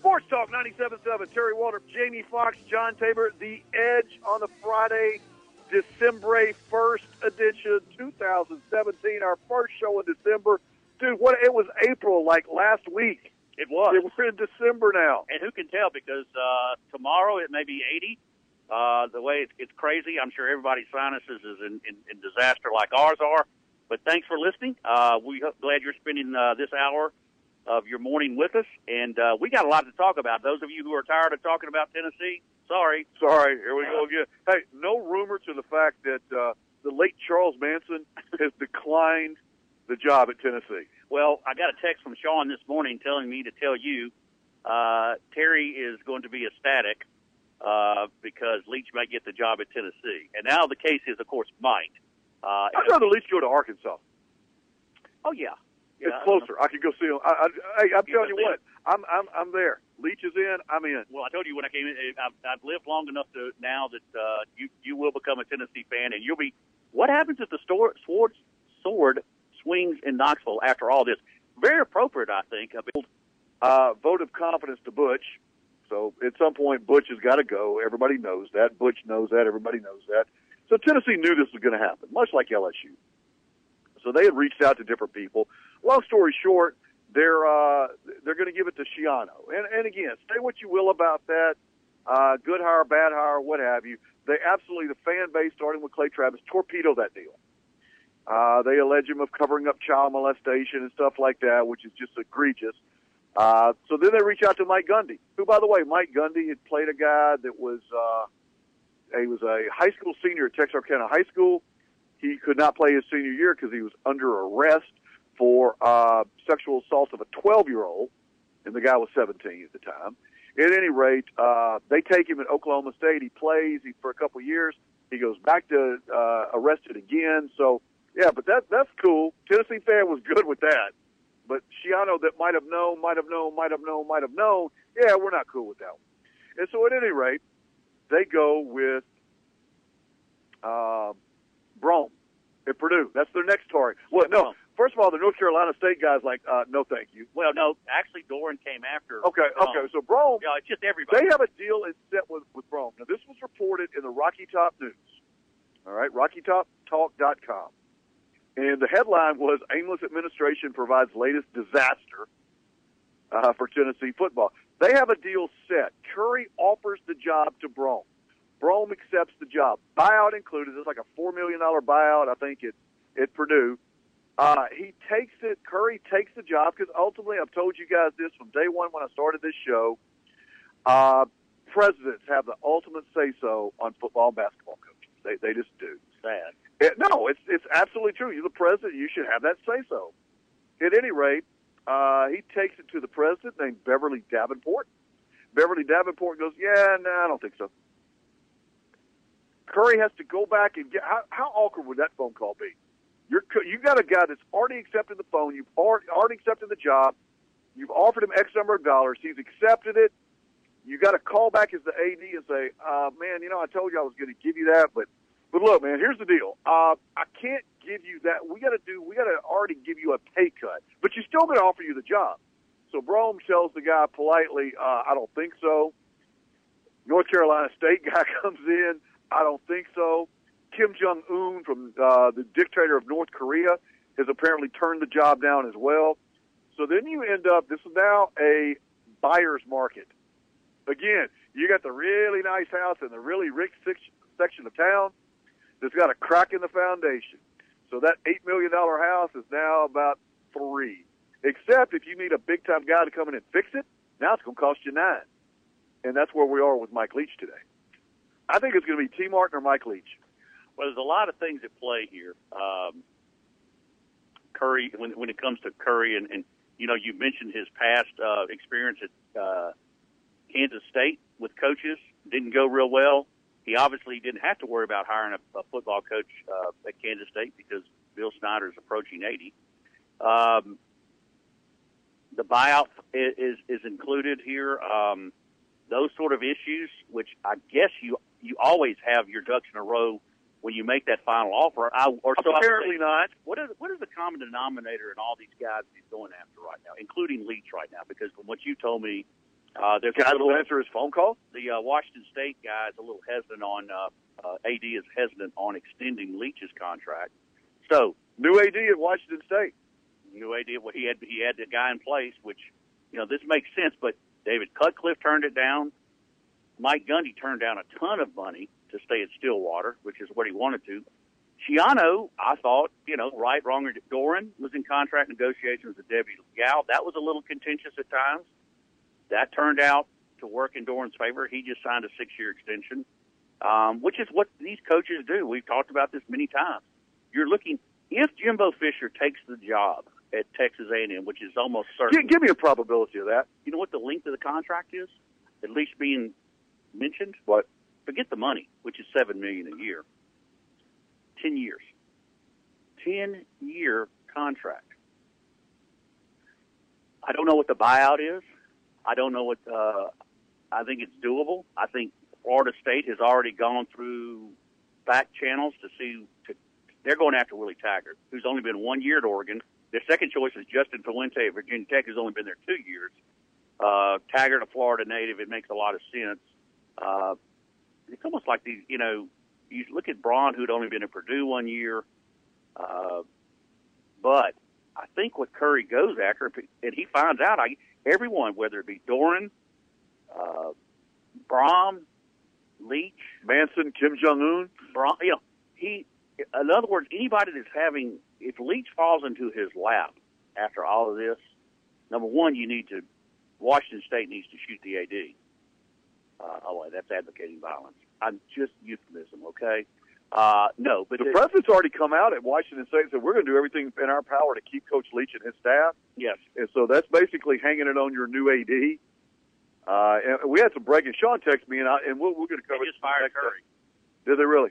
Sports Talk 97.7. Terry Walter, Jamie Fox, John Tabor. The Edge on the Friday, December 1st edition, 2017. Our first show in December. Dude, what? It was April, like last week. It was. We're in December now. And who can tell? Because uh, tomorrow it may be 80. Uh, the way it's, it's crazy, I'm sure everybody's sinuses is in, in, in disaster like ours are. But thanks for listening. Uh, we're glad you're spending uh, this hour of your morning with us. And uh, we got a lot to talk about. Those of you who are tired of talking about Tennessee, sorry. Sorry, here we go again. Hey, no rumor to the fact that uh, the late Charles Manson has declined the job at Tennessee. Well, I got a text from Sean this morning telling me to tell you uh, Terry is going to be ecstatic uh, because Leach might get the job at Tennessee. And now the case is, of course, might. Uh, I'd rather Leach go to Arkansas. oh, yeah. It's Yeah, closer. I could go see him. I, I, hey, I'm You telling you what. I'm I'm I'm there. Leach is in. I'm in. Well, I told you when I came in, I've, I've lived long enough to now that uh, you you will become a Tennessee fan, and you'll be. What happens if the store, sword sword swings in Knoxville after all this? Very appropriate, I think. I mean, Uh, vote of confidence to Butch. So at some point, Butch has got to go. Everybody knows that. Butch knows that. Everybody knows that. So Tennessee knew this was going to happen, much like LSU. So they had reached out to different people. Long story short, they're uh, they're going to give it to Schiano. And and again, say what you will about that, uh, good hire, bad hire, what have you. They absolutely the fan base, starting with Clay Travis, torpedo that deal. Uh, they allege him of covering up child molestation and stuff like that, which is just egregious. Uh, so then they reach out to Mike Gundy, who, by the way, Mike Gundy had played a guy that was uh, he was a high school senior at Texarkana High School. He could not play his senior year because he was under arrest for uh, sexual assault of a 12 year old, and the guy was 17 at the time. At any rate, uh, they take him at Oklahoma State. He plays he, for a couple years. He goes back to uh, arrested again. So yeah, but that that's cool. Tennessee fan was good with that. But Schiano that might have known, might have known, might have known, might have known. Yeah, we're not cool with that one. And so at any rate, they go with uh, Brohm at Purdue. That's their next target. Well, no. First of all, the North Carolina State guy's like, uh, no, thank you. well, no, actually, Doeren came after. Okay, Brohm. okay. So Brohm, Yeah, it's just everybody. they have a deal in set with, with Brohm. Now, this was reported in the Rocky Top News. All right, RockyTopTalk.com. And the headline was Aimless Administration Provides Latest Disaster uh, for Tennessee football. They have a deal set. Currie offers the job to Brohm. Brohm accepts the job. Buyout included. It's like a $4 million buyout, I think, at, at Purdue. Uh, he takes it. Currie takes the job because ultimately, I've told you guys this from day one when I started this show. Uh, presidents have the ultimate say so on football and basketball coaches. They they just do. sad. It, no, it's it's absolutely true. You're the president. You should have that say so. At any rate, uh, he takes it to the president named Beverly Davenport. Beverly Davenport goes, "Yeah, no, I don't think so." Currie has to go back and get. How, how awkward would that phone call be? You're you got a guy that's already accepted the phone. You've already, already accepted the job. You've offered him X number of dollars. He's accepted it. You got to call back as the AD and say, uh, "Man, you know, I told you I was going to give you that, but but look, man, here's the deal. Uh, I can't give you that. We got to do. We got to already give you a pay cut, but you're still going to offer you the job." So Brohm tells the guy politely, uh, "I don't think so." North Carolina State guy comes in. I don't think so. Kim Jong Un from uh, the dictator of North Korea has apparently turned the job down as well. So then you end up. This is now a buyer's market. Again, you got the really nice house in the really rich section of town that's got a crack in the foundation. So that $8 million house is now about three. Except if you need a big time guy to come in and fix it, now it's going to cost you nine. And that's where we are with Mike Leach today. I think it's going to be Tee Martin or Mike Leach. Well, there's a lot of things at play here. Um, Currie, when when it comes to Currie, and, and you know, you mentioned his past uh, experience at uh, Kansas State with coaches didn't go real well. He obviously didn't have to worry about hiring a, a football coach uh, at Kansas State because Bill Snyder is approaching 80. Um, the buyout is, is, is included here. Um, those sort of issues, which I guess you you always have your ducks in a row when you make that final offer. I, or so apparently not. What is what is the common denominator in all these guys he's going after right now, including Leach right now? Because from what you told me, uh, there's guys will answer his phone call. The uh, Washington State guy is a little hesitant on. Uh, uh, AD is hesitant on extending Leach's contract. So new AD at Washington State. New AD. Well, he had he had the guy in place, which you know this makes sense. But David Cutcliffe turned it down. Mike Gundy turned down a ton of money to stay at Stillwater, which is what he wanted to. Schiano, I thought, you know, right, wrong, or Doeren was in contract negotiations with Debbie Gal. That was a little contentious at times. That turned out to work in Doeren's favor. He just signed a six-year extension, um, which is what these coaches do. We've talked about this many times. You're looking if Jimbo Fisher takes the job at Texas A&M, which is almost certain. Give, give me a probability of that. You know what the length of the contract is? At least being mentioned. What? Forget the money, which is seven million a year. Ten years. Ten year contract. I don't know what the buyout is. I don't know what. Uh, I think it's doable. I think Florida State has already gone through back channels to see. To, they're going after Willie Taggart, who's only been one year at Oregon. Their second choice is Justin Fuente at Virginia Tech, who's only been there two years. Uh, Taggart, a Florida native, it makes a lot of sense. Uh, it's almost like these, you know, you look at Brohm, who'd only been at Purdue one year, uh, but I think what Currie goes after, and he finds out, I everyone, whether it be Doeren, uh, Brohm, Leach, Manson, Kim Jong Un, Brohm, you know, he, in other words, anybody that's having, if Leach falls into his lap after all of this, number one, you need to, Washington State needs to shoot the AD. Uh, oh, that's advocating violence. I'm just euphemism, okay? Uh, no, but the, the president's already come out at Washington State and said we're going to do everything in our power to keep Coach Leach and his staff. Yes, and so that's basically hanging it on your new AD. Uh, and we had some breaking. Sean texted me, and, I, and we're, we're going to cover. They just fired Currie. Did they really?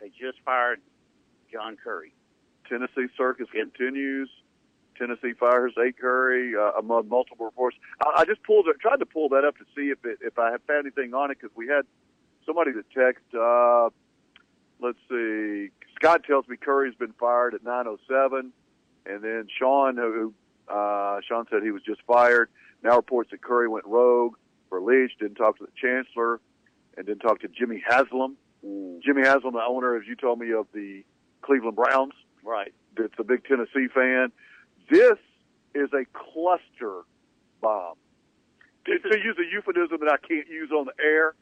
They just fired John Currie. Tennessee circus continues. Tennessee fires A. Currie uh, among multiple reports. I, I just pulled it, tried to pull that up to see if it, if I had found anything on it because we had somebody that text. Uh, let's see. Scott tells me Currie's been fired at 9:07, and then Sean, who uh, Sean said he was just fired, now reports that Currie went rogue for Leach. Didn't talk to the chancellor, and didn't talk to Jimmy Haslam. Mm. Jimmy Haslam, the owner, as you told me, of the Cleveland Browns. Right. That's a big Tennessee fan. This is a cluster bomb. To, to use a euphemism that I can't use on the air.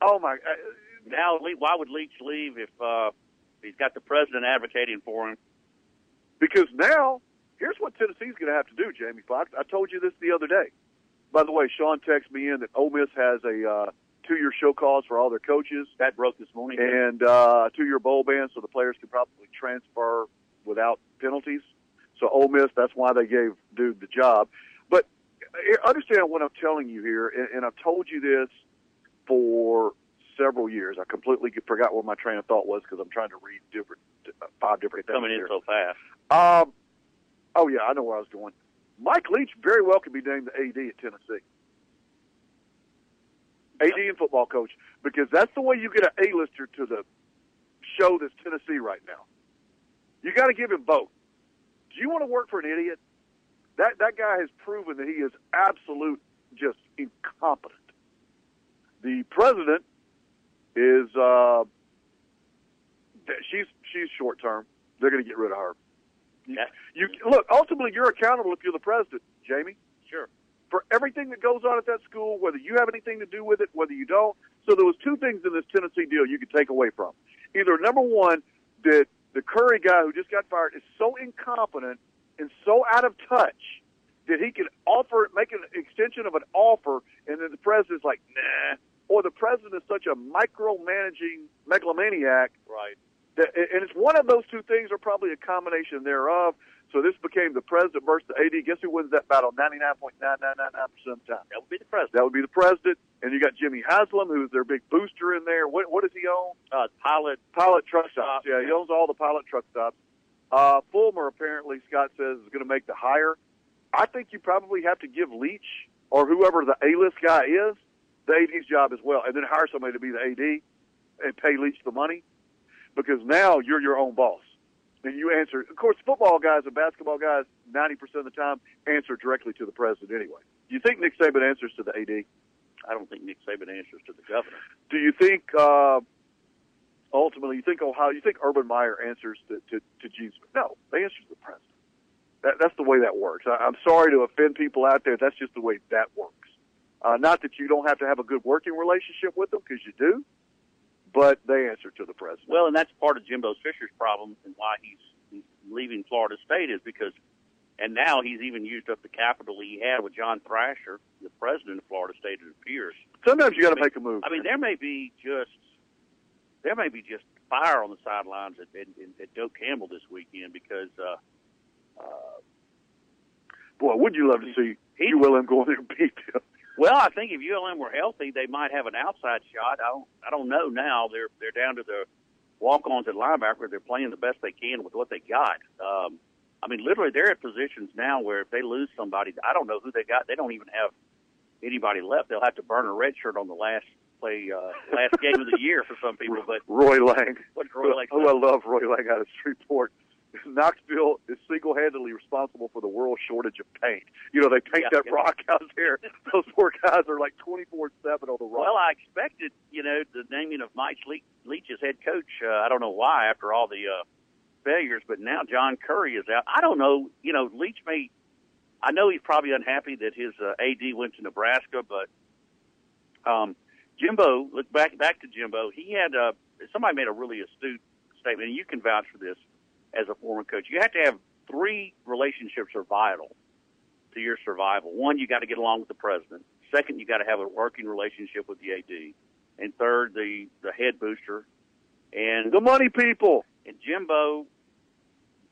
Oh my! Uh, now, why would Leach leave if uh, he's got the president advocating for him? Because now, here's what Tennessee's going to have to do, Jamie Foxx. I told you this the other day. By the way, Sean texted me in that Ole Miss has a uh, two-year show cause for all their coaches. That broke this morning. And uh, two-year bowl ban, so the players can probably transfer without penalties. So Ole Miss, that's why they gave Dude the job. But understand what I'm telling you here, and, and I've told you this for several years. I completely forgot what my train of thought was because I'm trying to read different five different things. Coming in here. so fast. Um, oh yeah, I know where I was going. Mike Leach very well could be named the AD at Tennessee. AD and football coach because that's the way you get an A-lister to the show that's Tennessee right now. You got to give him both. Do you want to work for an idiot? That that guy has proven that he is absolute just incompetent. The president is uh, she's she's short term. They're going to get rid of her. Yeah. You look. Ultimately, you're accountable if you're the president, Jamie. Sure. for everything that goes on at that school, whether you have anything to do with it, whether you don't. So there was two things in this Tennessee deal you could take away from. Either number one, that the Currie guy who just got fired is so incompetent and so out of touch that he can offer, make an extension of an offer, and then the president's like, nah. Or the president is such a micromanaging megalomaniac. Right. That, and it's one of those two things, or probably a combination thereof. So this became the president versus the AD. Guess who wins that battle? Ninety nine point nine nine nine nine percent of the time. That would be the president. That would be the president. And you got Jimmy Haslam, who's their big booster in there. What what does he own? Uh, pilot. Pilot truck stops. Stop. Yeah, he owns all the pilot truck stops. Uh, Fulmer apparently Scott says is going to make the hire. I think you probably have to give Leach or whoever the A list guy is the AD's job as well, and then hire somebody to be the AD and pay Leach the money because now you're your own boss and you answer. Of course, football guys and basketball guys, ninety percent of the time, answer directly to the president anyway. Do you think Nick Saban answers to the AD? I don't think Nick Saban answers to the governor. Do you think uh, ultimately you think Ohio? You think Urban Meyer answers to to, to Gene Smith? No, they answer to the president. That, that's the way that works. I, I'm sorry to offend people out there. That's just the way that works. Uh, not that you don't have to have a good working relationship with them because you do, but they answer to the president. Well, and that's part of Jimbo Fisher's problem and why he's, he's leaving Florida State is because, and now he's even used up the capital he had with John Thrasher, the president of Florida State, it appears. Sometimes you got to make a move. I mean, there may be just there may be just fire on the sidelines at, at, at Doak Campbell this weekend because uh, uh, boy, would you love to see ULM go in there and beat them? Well, I think if ULM were healthy, they might have an outside shot. I don't, I don't know now. They're they're down to the walk-ons at linebacker. They're playing the best they can with what they got. Um, I mean, literally, they're at positions now where if they lose somebody, I don't know who they got. They don't even have anybody left. They'll have to burn a red shirt on the last play, uh, last game of the year for some people. But Roy Lang, what Roy Lang? Oh, I love Roy Lang out of Shreveport. Knoxville is single-handedly responsible for the world shortage of paint. You know, they paint Yeah, that yeah. rock out there. Those poor guys are like 24-7 on the rock. Well, I expected, you know, the naming of Mike Le- Leach as head coach. Uh, I don't know why after all the uh, failures, but now John Currie is out. I don't know. You know, Leach may. I know he's probably unhappy that his uh, AD went to Nebraska, but um, Jimbo, look back back to Jimbo. He had uh, somebody made a really astute statement, and you can vouch for this as a former coach. You have to have three relationships are vital to your survival. One, you got to get along with the president. Second, you got to have a working relationship with the AD, and third, the the head booster. And the money people. and Jimbo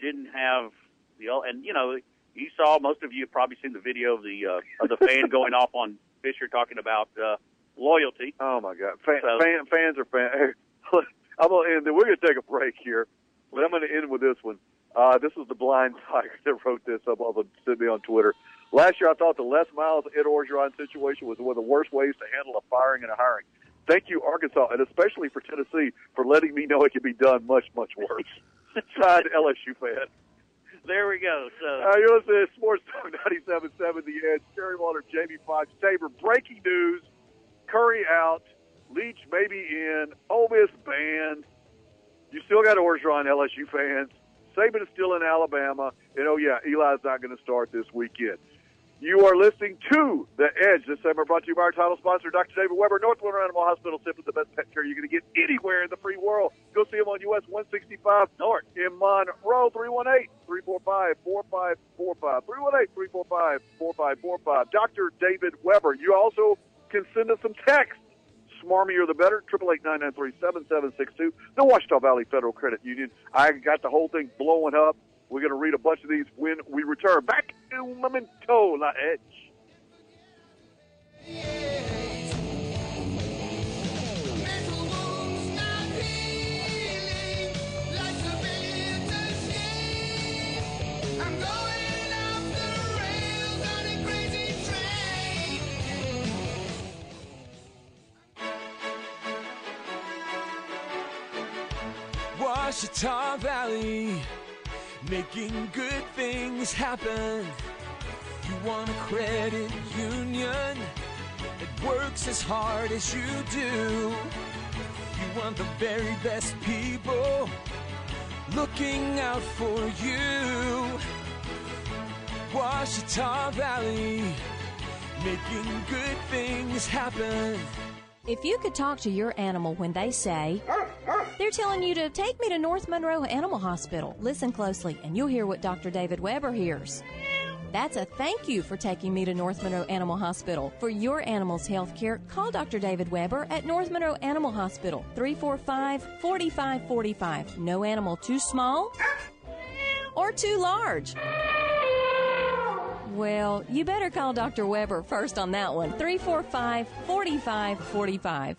didn't have the and you know you saw most of you have probably seen the video of the uh, of the fan going off on Fisher talking about uh, loyalty. Oh my God, fan, So- fan, fans are fan. I'm gonna end. We're gonna take a break here, but I'm gonna end with this one. Uh, this was the blind tiger that wrote this up on sent me on Twitter. Last year, I thought the Les Miles Ed Orgeron situation was one of the worst ways to handle a firing and a hiring. Thank you, Arkansas, and especially for Tennessee for letting me know it could be done much, much worse. Signed LSU fan. There we go. So Uh, you're listening to Sports Talk 97.7 The Edge. Terry Walter, Jamie Fox, Tabor. Breaking news. Currie out. Leach maybe in. Ole Miss banned. You still got Orgeron, LSU fans. Saban is still in Alabama. And, oh, yeah, Eli's not going to start this weekend. You are listening to The Edge. This segment brought to you by our title sponsor, Dr. David Weber, Northwood Animal Hospital, simply the best pet care you're going to get anywhere in the free world. Go see him on US 165 North in Monroe, 318-345-4545. 318-345-4545. Dr. David Weber. You also can send us some text. Smarmier the better. 888-993-7762. The Ouachita Valley Federal Credit Union. I got the whole thing blowing up. We're going to read a bunch of these when we return. Back to Memento La Edge. Ouachita Valley, making good things happen. You want a credit union that works as hard as you do. You want the very best people looking out for you. Ouachita Valley, making good things happen. If you could talk to your animal when they say, they're telling you to take me to North Monroe Animal Hospital, listen closely and you'll hear what Dr. David Weber hears. That's a thank you for taking me to North Monroe Animal Hospital. For your animal's health care, call Dr. David Weber at North Monroe Animal Hospital, 345 4545. No animal too small or too large. Well, you better call Dr. Weber first on that one. 345 4545.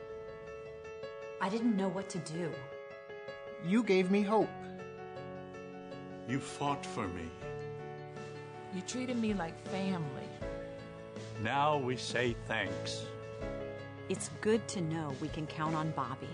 I didn't know what to do. You gave me hope. You fought for me. You treated me like family. Now we say thanks. It's good to know we can count on Bobby.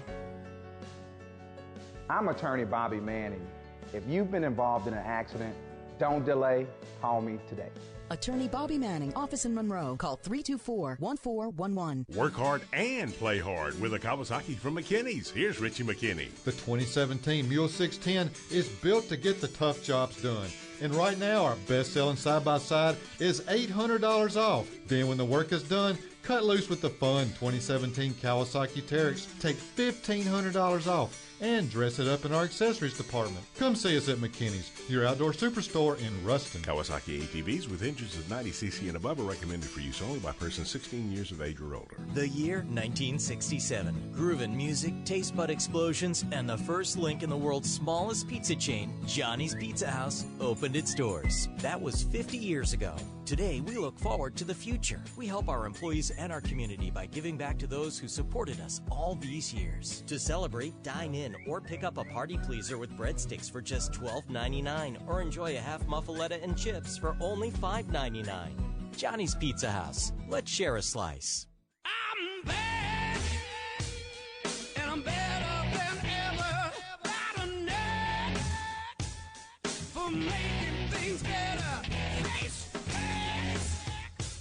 I'm attorney Bobby Manning. If you've been involved in an accident, don't delay. Call me today. Attorney Bobby Manning, office in Monroe. Call 324 1411. Work hard and play hard with a Kawasaki from McKinney's. Here's Richie McKinney. The 2017 Mule 610 is built to get the tough jobs done. And right now, our best selling side by side is $800 off. Then, when the work is done, cut loose with the fun 2017 Kawasaki Teryx. Take $1,500 off and dress it up in our accessories department. Come see us at McKinney's, your outdoor superstore in Ruston. Kawasaki ATVs with engines of 90cc and above are recommended for use only by persons 16 years of age or older. The year 1967. Groovin' music, taste bud explosions, and the first link in the world's smallest pizza chain, Johnny's Pizza House, opened its doors. That was 50 years ago. Today, we look forward to the future. We help our employees and our community by giving back to those who supported us all these years. To celebrate, dine in or pick up a party pleaser with breadsticks for just $12.99 or enjoy a half muffaletta and chips for only $5.99. Johnny's Pizza House. Let's share a slice.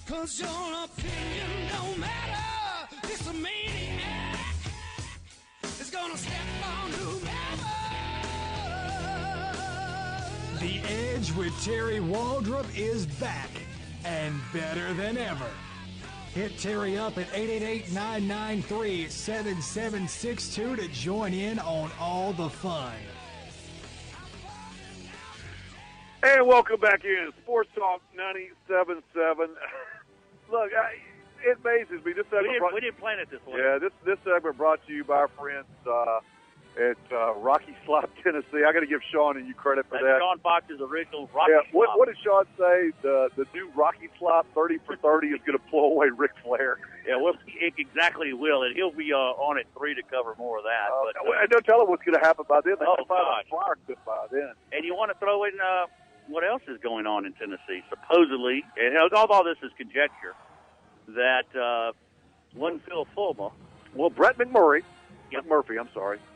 Cause your opinion don't matter. This a is gonna step on whomever. The Edge with Terry Waldrop is back and better than ever. Hit Terry up at 888-993-7762 to join in on all the fun. And welcome back in Sports Talk 97.7. Look, I, it amazes me. This We segment didn't, brought, we didn't plan it this way. yeah, this this segment brought to you by our friends uh, at uh, Rocky Slop, Tennessee. I got to give Sean and you credit for That's that. Sean Fox's original Rocky yeah, what, Slop. what did Sean say? The the new Rocky Slop 30 for 30 is going to blow away Ric Flair. Yeah, well, it exactly will, and he'll be uh, on at three to cover more of that. but, uh, don't tell them what's going to happen by then. They Oh, can find God. a by then. and you want to throw in uh, what else is going on in Tennessee? Supposedly, and all, all this is conjecture, that uh, one Phil Fulmer. Well, Brett McMurray, Murphy, I'm sorry.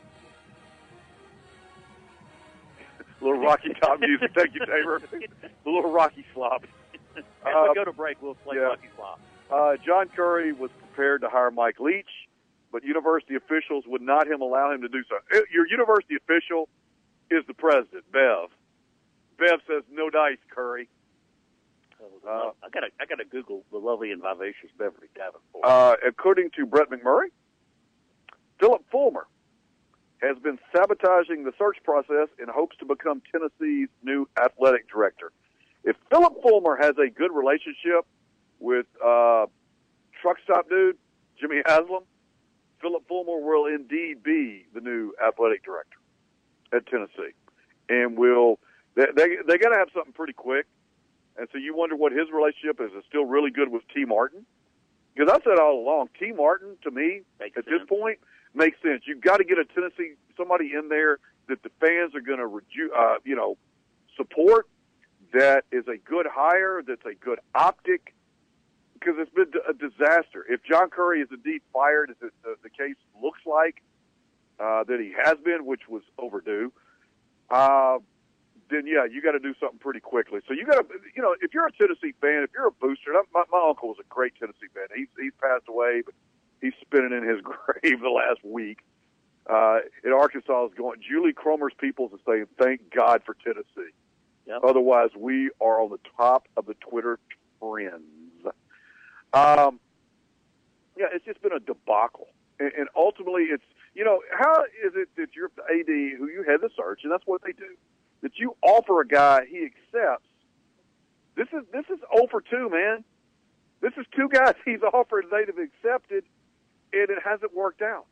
little Rocky top music. Thank you, Tabor. the little Rocky slop. As Uh, we go to break, we'll play yeah. Rocky Slop. Uh, John Currie was prepared to hire Mike Leach, but university officials would not him allow him to do so. Uh, Your university official is the president, Bev. Bev says no dice, Currie. Uh, I got to I got to Google the lovely and vivacious Beverly Davenport. Uh, according to Brett McMurray, Philip Fulmer has been sabotaging the search process in hopes to become Tennessee's new athletic director. If Philip Fulmer has a good relationship with uh, truck stop dude Jimmy Haslam, Philip Fulmer will indeed be the new athletic director at Tennessee, and will they they, they got to have something pretty quick. And so you wonder what his relationship is. Is still really good with Tee Martin? Because I've said all along, Tee Martin to me Makes at sense. this point makes sense. You've got to get a Tennessee somebody in there that the fans are going to reju- uh, you know support. that is a good hire, that's a good optic, because it's been a disaster. If John Currie is indeed fired, as it, the, the case looks like uh, that he has been, which was overdue, uh, then yeah, you got to do something pretty quickly. So you got to, you know, if you're a Tennessee fan, if you're a booster, my, my uncle was a great Tennessee fan. He's he's passed away, but he's spinning in his grave the last week. Uh, in Arkansas is going. Julie Cromer's peoples is saying, "Thank God for Tennessee." Yep. Otherwise, we are on the top of the Twitter trends. Um, yeah, it's just been a debacle, and, and ultimately, it's you know how is it that you're AD who you had the search, and that's what they do. That you offer a guy, he accepts. This is this is 0 for two, man. This is two guys he's offered, they'd have accepted, and it hasn't worked out.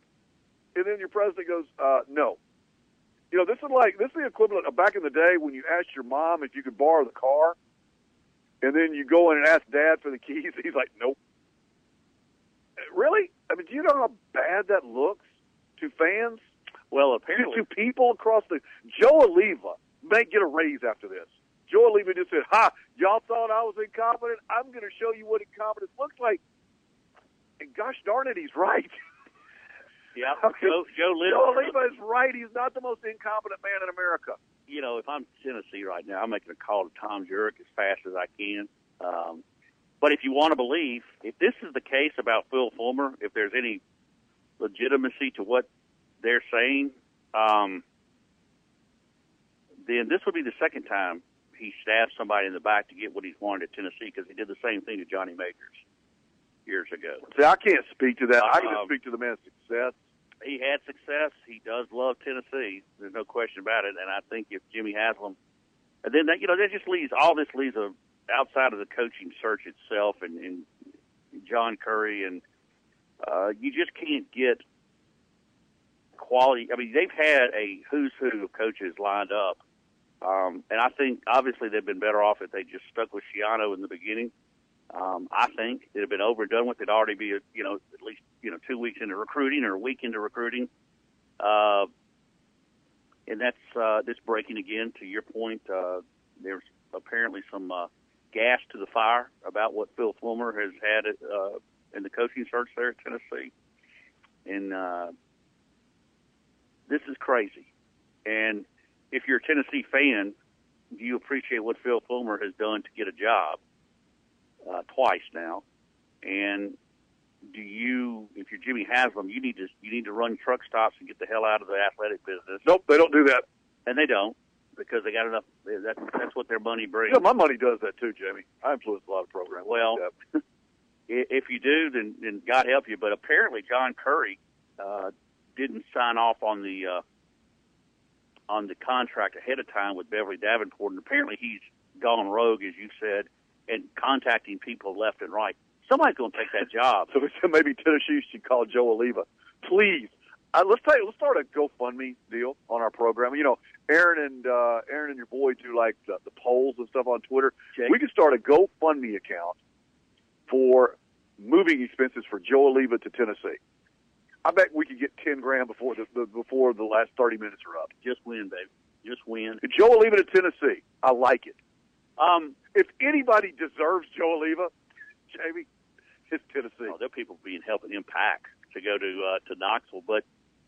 And then your president goes, uh, no. You know, this is like this is the equivalent of back in the day when you asked your mom if you could borrow the car, and then you go in and ask dad for the keys. He's like, nope. Really? I mean, do you know how bad that looks to fans? Well, apparently, to people across the Joe Alleva may get a raise after this. Joe Alleva just said, "Ha! Y'all thought I was incompetent. I'm going to show you what incompetence looks like." And gosh darn it, he's right. yeah, Joe, Joe Joe is right. He's not the most incompetent man in America. you know, if I'm Tennessee right now, I'm making a call to Tom Jurich as fast as I can. Um, but if you want to believe, if this is the case about Phil Fulmer, if there's any legitimacy to what they're saying, um, then this would be the second time he stabbed somebody in the back to get what he's wanted at Tennessee because he did the same thing to Johnny Majors years ago. See, I can't speak to that. I can Um, speak to the man's success. he had success. He does love Tennessee. There's no question about it. And I think if Jimmy Haslam, and then that, you know, that just leaves all this leaves a outside of the coaching search itself and, and John Currie and uh, you just can't get quality. I mean, they've had a who's who of coaches lined up, um, and I think obviously they've been better off if they just stuck with Schiano in the beginning. Um, I think it'd have been over and done with. It'd already be, you know, at least you know two weeks into recruiting or a week into recruiting, uh, and that's uh, this breaking again. To your point, uh, there's apparently some uh, gas to the fire about what Phil Fulmer has had uh, in the coaching search there at Tennessee, and uh, this is crazy. And if you're a Tennessee fan, do you appreciate what Phil Fulmer has done to get a job uh, twice now? And do you, if you're Jimmy Haslam, you need to you need to run truck stops and get the hell out of the athletic business. Nope, they don't do that. And they don't because they got enough. That's that's what their money brings. Yeah, my money does that too, Jamie. I influence a lot of programs. Well, i- if you do, then, then God help you. But apparently, John Currie uh, didn't sign off on the uh, on the contract ahead of time with Beverly Davenport, and apparently he's gone rogue, as you said, and contacting people left and right. Somebody's going to take that job. So we said maybe Tennessee should call Joe Alleva. Please. Uh, let's tell you, let's start a GoFundMe deal on our program. You know, Aaron and uh, Aaron and your boy do like the, the polls and stuff on Twitter. Jake. We could start a GoFundMe account for moving expenses for Joe Alleva to Tennessee. I bet we could get ten grand before the, the before the last thirty minutes are up. Just win, baby. Just win. Joe Alleva to Tennessee. I like it. Um, if anybody deserves Joe Alleva, Jamie, it's Tennessee. Oh, there are people being helping him pack to go to uh, to Knoxville, but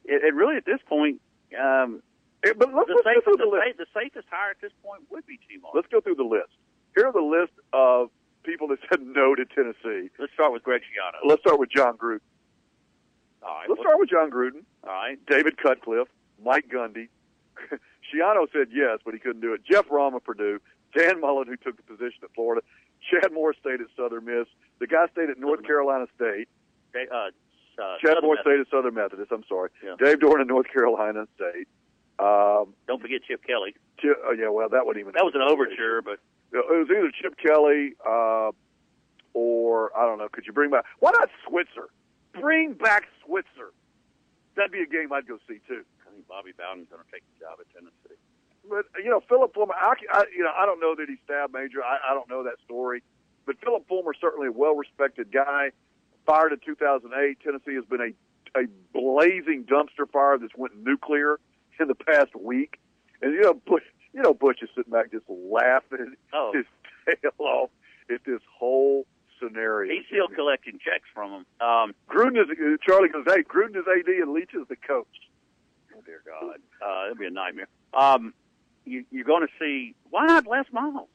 it, it really at this point, um, Eh, but let's, the, let's go safest, through the, the list. sa- the safest hire at this point would be T-Mark. Let's go through the list. Here are the list of people that said no to Tennessee. Let's start with Greg Schiano. Let's start with Jon Gruden. All right, Let's start with Jon Gruden. All right. David Cutcliffe, Mike Gundy. Schiano said yes, but he couldn't do it. Jeff Brohm of Purdue, Dan Mullen, who took the position at Florida, Chad Moore stayed at Southern Miss. The guy stayed at North Carolina State. They, uh, uh, Chad Southern Moore Methodist. stayed at Southern Methodist. I'm sorry. Yeah. Dave Doeren at North Carolina State. Um, Don't forget Chip Kelly. Chip, oh yeah, well that wouldn't even. That was an overture, but It was either Chip Kelly uh, or I don't know. Could you bring back? Why not Switzer? Bring back Switzer. That'd be a game I'd go see too. I think Bobby Bowden's going to take the job at Tennessee. But you know, Philip Fulmer. I, I, you know, I don't know that he stabbed Major. I, I don't know that story. But Philip Fulmer certainly a well-respected guy. Fired in 2008. Tennessee has been a a blazing dumpster fire that's went nuclear in the past week. And you know, but You know, Butch is sitting back just laughing Oh. his tail off at this whole scenario. He's still collecting checks from him. Um, Gruden is uh, Charlie goes, hey, Gruden is AD and Leach is the coach. oh dear God, uh, it'll be a nightmare. Um, you, you're going to see why not Les Miles?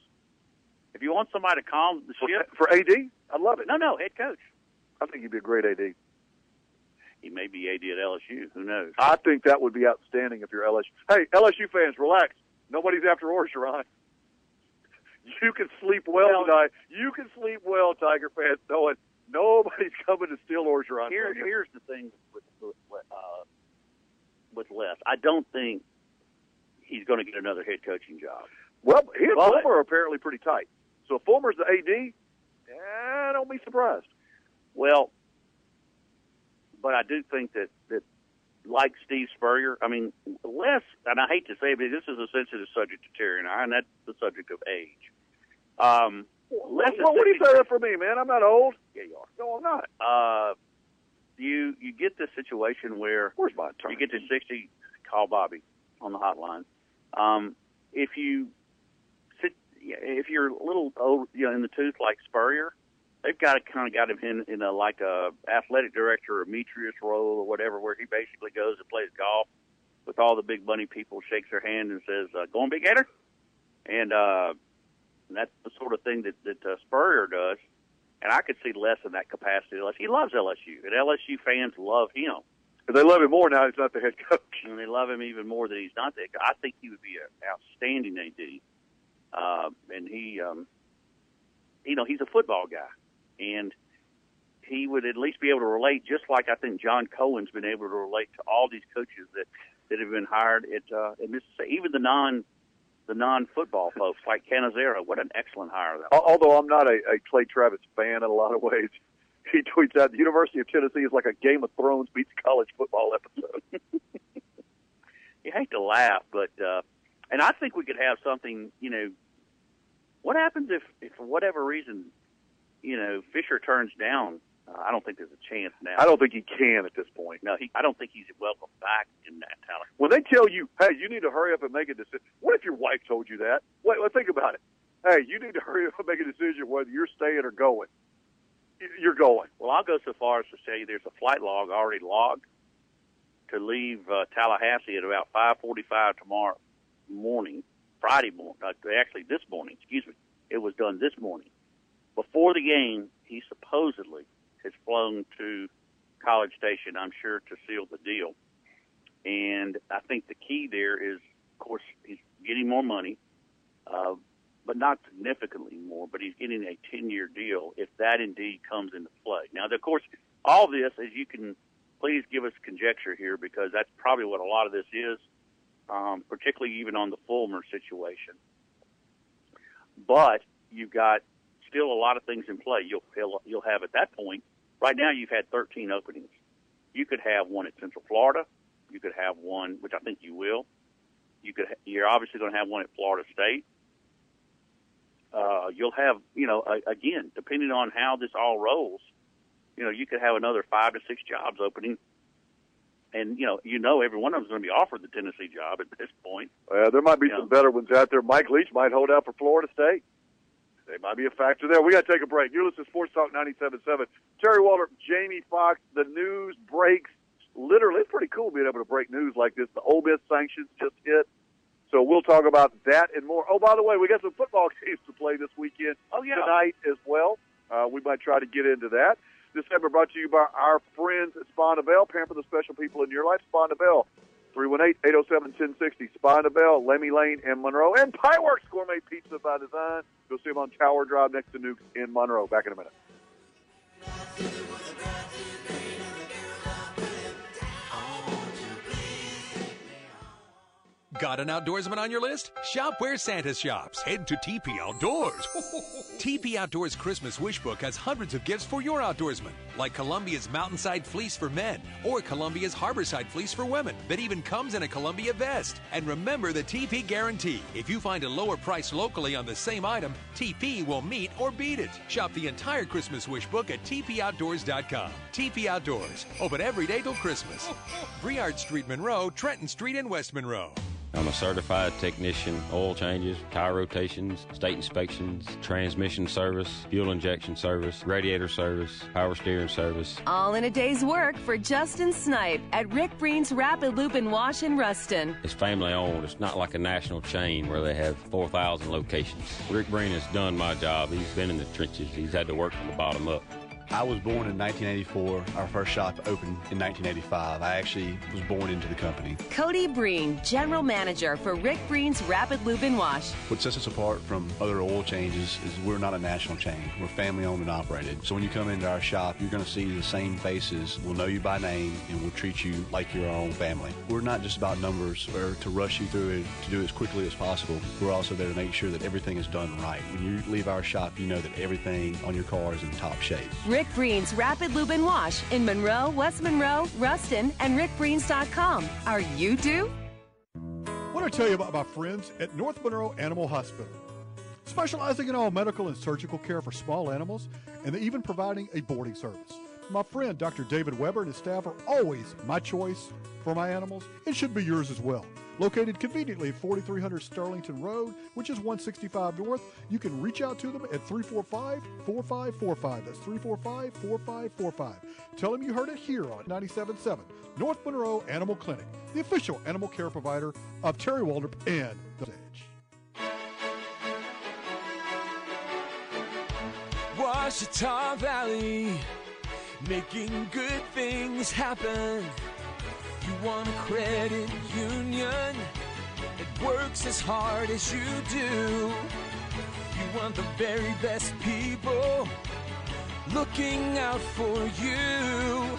If you want somebody to calm the ship, For AD, I love it. no, no, head coach. I think he'd be a great AD. He may be AD at LSU. Who knows? I think that would be outstanding if you're LSU. Hey, LSU fans, relax. Nobody's after Orgeron. You can sleep well tonight. You can sleep well, Tiger fans, knowing nobody's coming to steal Orgeron. Here, here's the thing with with, uh, with Les. I don't think he's going to get another head coaching job. Well, he and But- Fulmer are apparently pretty tight. So if Fulmer's the AD, eh, don't be surprised. Well, but I do think that that like Steve Spurrier, I mean, Les, and I hate to say it, but this is a sensitive subject to Terry and I, and that's the subject of age. Um, Les is well, what do you say that for me, man? I'm not old. Yeah, you are. No, I'm not. Uh, you you get this situation where Where's my turn? you get to sixty, call Bobby on the hotline. Um, if you sit, if you're a little old, you know, in the tooth like Spurrier, they've got to kind of got him in in a like a athletic director or Metrius role or whatever, where he basically goes and plays golf with all the big money people, shakes their hand and says, uh, "Going big, Gator," and uh, that's the sort of thing that that uh, Spurrier does. And I could see less in that capacity. LSU. He loves LSU, and LSU fans love him. They love him more now. He's not the head coach. And they love him even more that he's not that. guy. I think he would be an outstanding AD. Uh, and he, um, you know, he's a football guy, and he would at least be able to relate, just like I think John Cohen's been able to relate to all these coaches that that have been hired at uh, at Mississippi, even the non the non football folks like Cannizaro. What an excellent hire that. Al- Although I'm not a, a Clay Travis fan in a lot of ways, he tweets out the University of Tennessee is like a Game of Thrones meets college football episode. you hate to laugh, but uh, and I think we could have something. You know, what happens if, if for whatever reason, you know, Fisher turns down? Uh, I don't think there's a chance now. I don't think he can at this point. No, he, I don't think he's welcome back in that talent. When they tell you, hey, you need to hurry up and make a decision. What if your wife told you that? Wait, well, think about it. Hey, you need to hurry up and make a decision whether you're staying or going. You're going. Well, I'll go so far as to say there's a flight log already logged to leave uh, Tallahassee at about 5:45 tomorrow morning, Friday morning. Uh, actually, this morning. Excuse me. It was done this morning. Before the game, he supposedly has flown to College Station. I'm sure to seal the deal. And I think the key there is, of course, he's getting more money, uh, but not significantly more. But he's getting a 10-year deal if that indeed comes into play. Now, of course, all this, as you can, please give us conjecture here because that's probably what a lot of this is, um, particularly even on the Fulmer situation. But you've got still a lot of things in play. You'll you'll, have at that point. Right now, you've had 13 openings. You could have one at Central Florida. You could have one, which I think you will. You could. You're obviously going to have one at Florida State. Uh, you'll have, you know, a, again, depending on how this all rolls, you know, you could have another five to six jobs opening, and you know, you know, every one of them's going to be offered the Tennessee job at this point. Uh, there might be Yeah. some better ones out there. Mike Leach might hold out for Florida State. They might be a factor there. We got to take a break. You're listening to Sports Talk 97.7. Terry Walter, Jamie Fox. The news breaks. Literally, it's pretty cool being able to break news like this. The Ole Miss sanctions just hit. So we'll talk about that and more. Oh, by the way, we got some football games to play this weekend Oh, yeah. tonight as well. Uh, we might try to get into that. This segment brought to you by our friends at Spawn Bell. Pamper the special people in your life. Spawn Bell. 318-807-1060. Spawn Bell, Lemmy Lane, and Monroe. And Pieworks Gourmet Pizza by Design. Go see them on Tower Drive next to Nukes in Monroe. Back in a minute. Got an outdoorsman on your list? Shop where Santa shops. Head to TP Outdoors. TP Outdoors Christmas Wish Book has hundreds of gifts for your outdoorsman, like Columbia's Mountainside Fleece for men or Columbia's Harborside Fleece for women that even comes in a Columbia vest. And remember the TP guarantee. If you find a lower price locally on the same item, TP will meet or beat it. Shop the entire Christmas Wish Book at tpoutdoors.com. TP Outdoors, open every day till Christmas. Briard Street, Monroe, Trenton Street, and West Monroe. I'm a certified technician, oil changes, tire rotations, state inspections, transmission service, fuel injection service, radiator service, power steering service. All in a day's work for Justin Snipe at Rick Breen's Rapid Loop and Wash in Ruston. It's family owned. It's not like a national chain where they have 4,000 locations. Rick Breen has done my job. He's been in the trenches. He's had to work from the bottom up. I was born in 1984. Our first shop opened in 1985. I actually was born into the company. Cody Breen, General Manager for Rick Breen's Rapid Lube and Wash. What sets us apart from other oil changes is we're not a national chain. We're family owned and operated. So when you come into our shop, you're going to see the same faces. We'll know you by name and we'll treat you like your own family. We're not just about numbers or to rush you through it to do it as quickly as possible. We're also there to make sure that everything is done right. When you leave our shop, you know that everything on your car is in top shape. Rick Breen's Rapid Lube and Wash in Monroe, West Monroe, Ruston, and rickbreens.com. Are you due? want to tell you about my friends at North Monroe Animal Hospital. Specializing in all medical and surgical care for small animals, and even providing a boarding service. My friend Dr. David Weber and his staff are always my choice for my animals. It should be yours as well. Located conveniently at 4300 Sterlington Road, which is 165 North, you can reach out to them at 345 4545. That's 345 4545. Tell them you heard it here on 97.7 North Monroe Animal Clinic, the official animal care provider of Terry Waldrop and The Edge. Ouachita Valley, making good things happen. You want a credit union that works as hard as you do. You want the very best people looking out for you.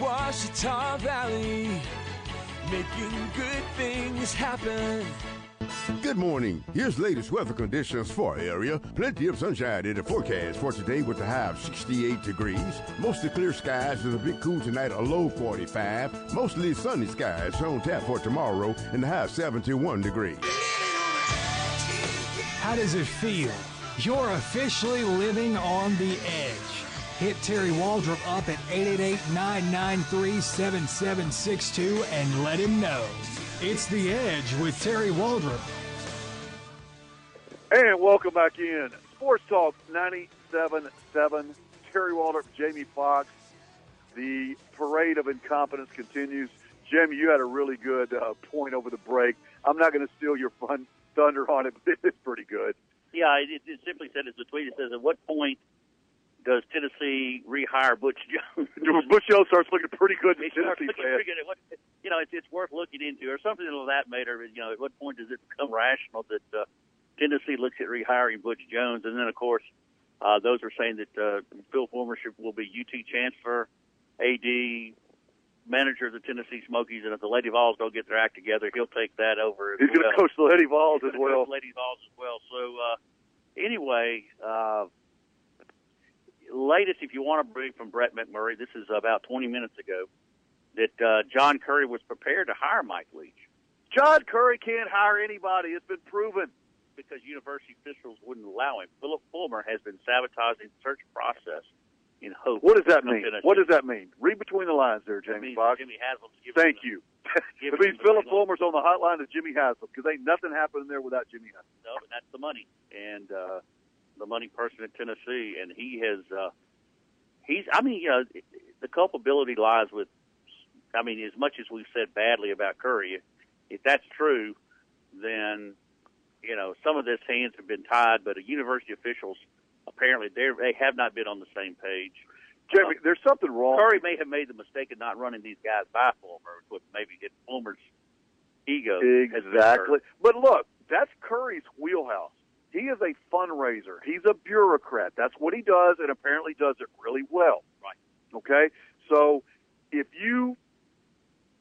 Ouachita Valley, making good things happen. Good morning. Here's latest weather conditions for our area. Plenty of sunshine in the forecast for today with a high of 68 degrees. Mostly clear skies with a bit cool tonight, a low 45. Mostly sunny skies on tap for tomorrow and the high 71 degrees. How does it feel? You're officially living on the edge. Hit Terry Waldrop up at 888-993-7762 and let him know. It's The Edge with Terry Waldrop. And welcome back in. Sports Talk 97.7. Terry Waldrop, Jamie Fox. The parade of incompetence continues. Jamie, you had a really good uh, point over the break. I'm not going to steal your fun thunder on it, but it's pretty good. Yeah, it, it simply said it's a tweet. It says, "At what point does Tennessee rehire Butch Jones?" Butch Jones starts looking pretty good He starts looking fans. pretty good. At what, you know, it's, it's worth looking into, or something of that matter. You know, at what point does it become rational that uh, Tennessee looks at rehiring Butch Jones? And then, of course, uh, those are saying that uh, Phil Fulmer should, will be UT chancellor, AD, manager of the Tennessee Smokies, and if the Lady Vols don't get their act together, he'll take that over. He's going to coach the Lady Vols He's as well. coach Lady Vols as well. So uh, anyway, uh, latest, if you want to bring from Brett McMurphy, this is about 20 minutes ago, that uh, John Currie was prepared to hire Mike Leach John Currie can't hire anybody. It's been proven. because university officials wouldn't allow him. Philip Fulmer has been sabotaging the search process in hope. What does that mean? What does that mean? Read between the lines there, means Foxx. Jimmy giving Thank you. it means Philip. Fulmer's on the hotline to Jimmy Haslam because ain't nothing happening there without Jimmy Haslam. No, and that's the money, and uh, the money person in Tennessee, and he has. Uh, he's. I mean, you know, the culpability lies with. I mean, as much as we've said badly about Currie, if, if that's true, then you know some of this hands have been tied. But the university officials apparently they they have not been on the same page. Jamie, there's something wrong. Currie may have made the mistake of not running these guys by Fulmer, but maybe hit Fulmer's ego. Exactly. But look, that's Currie's wheelhouse. He is a fundraiser. He's a bureaucrat. That's what he does, and apparently does it really well. Right. Okay? So if you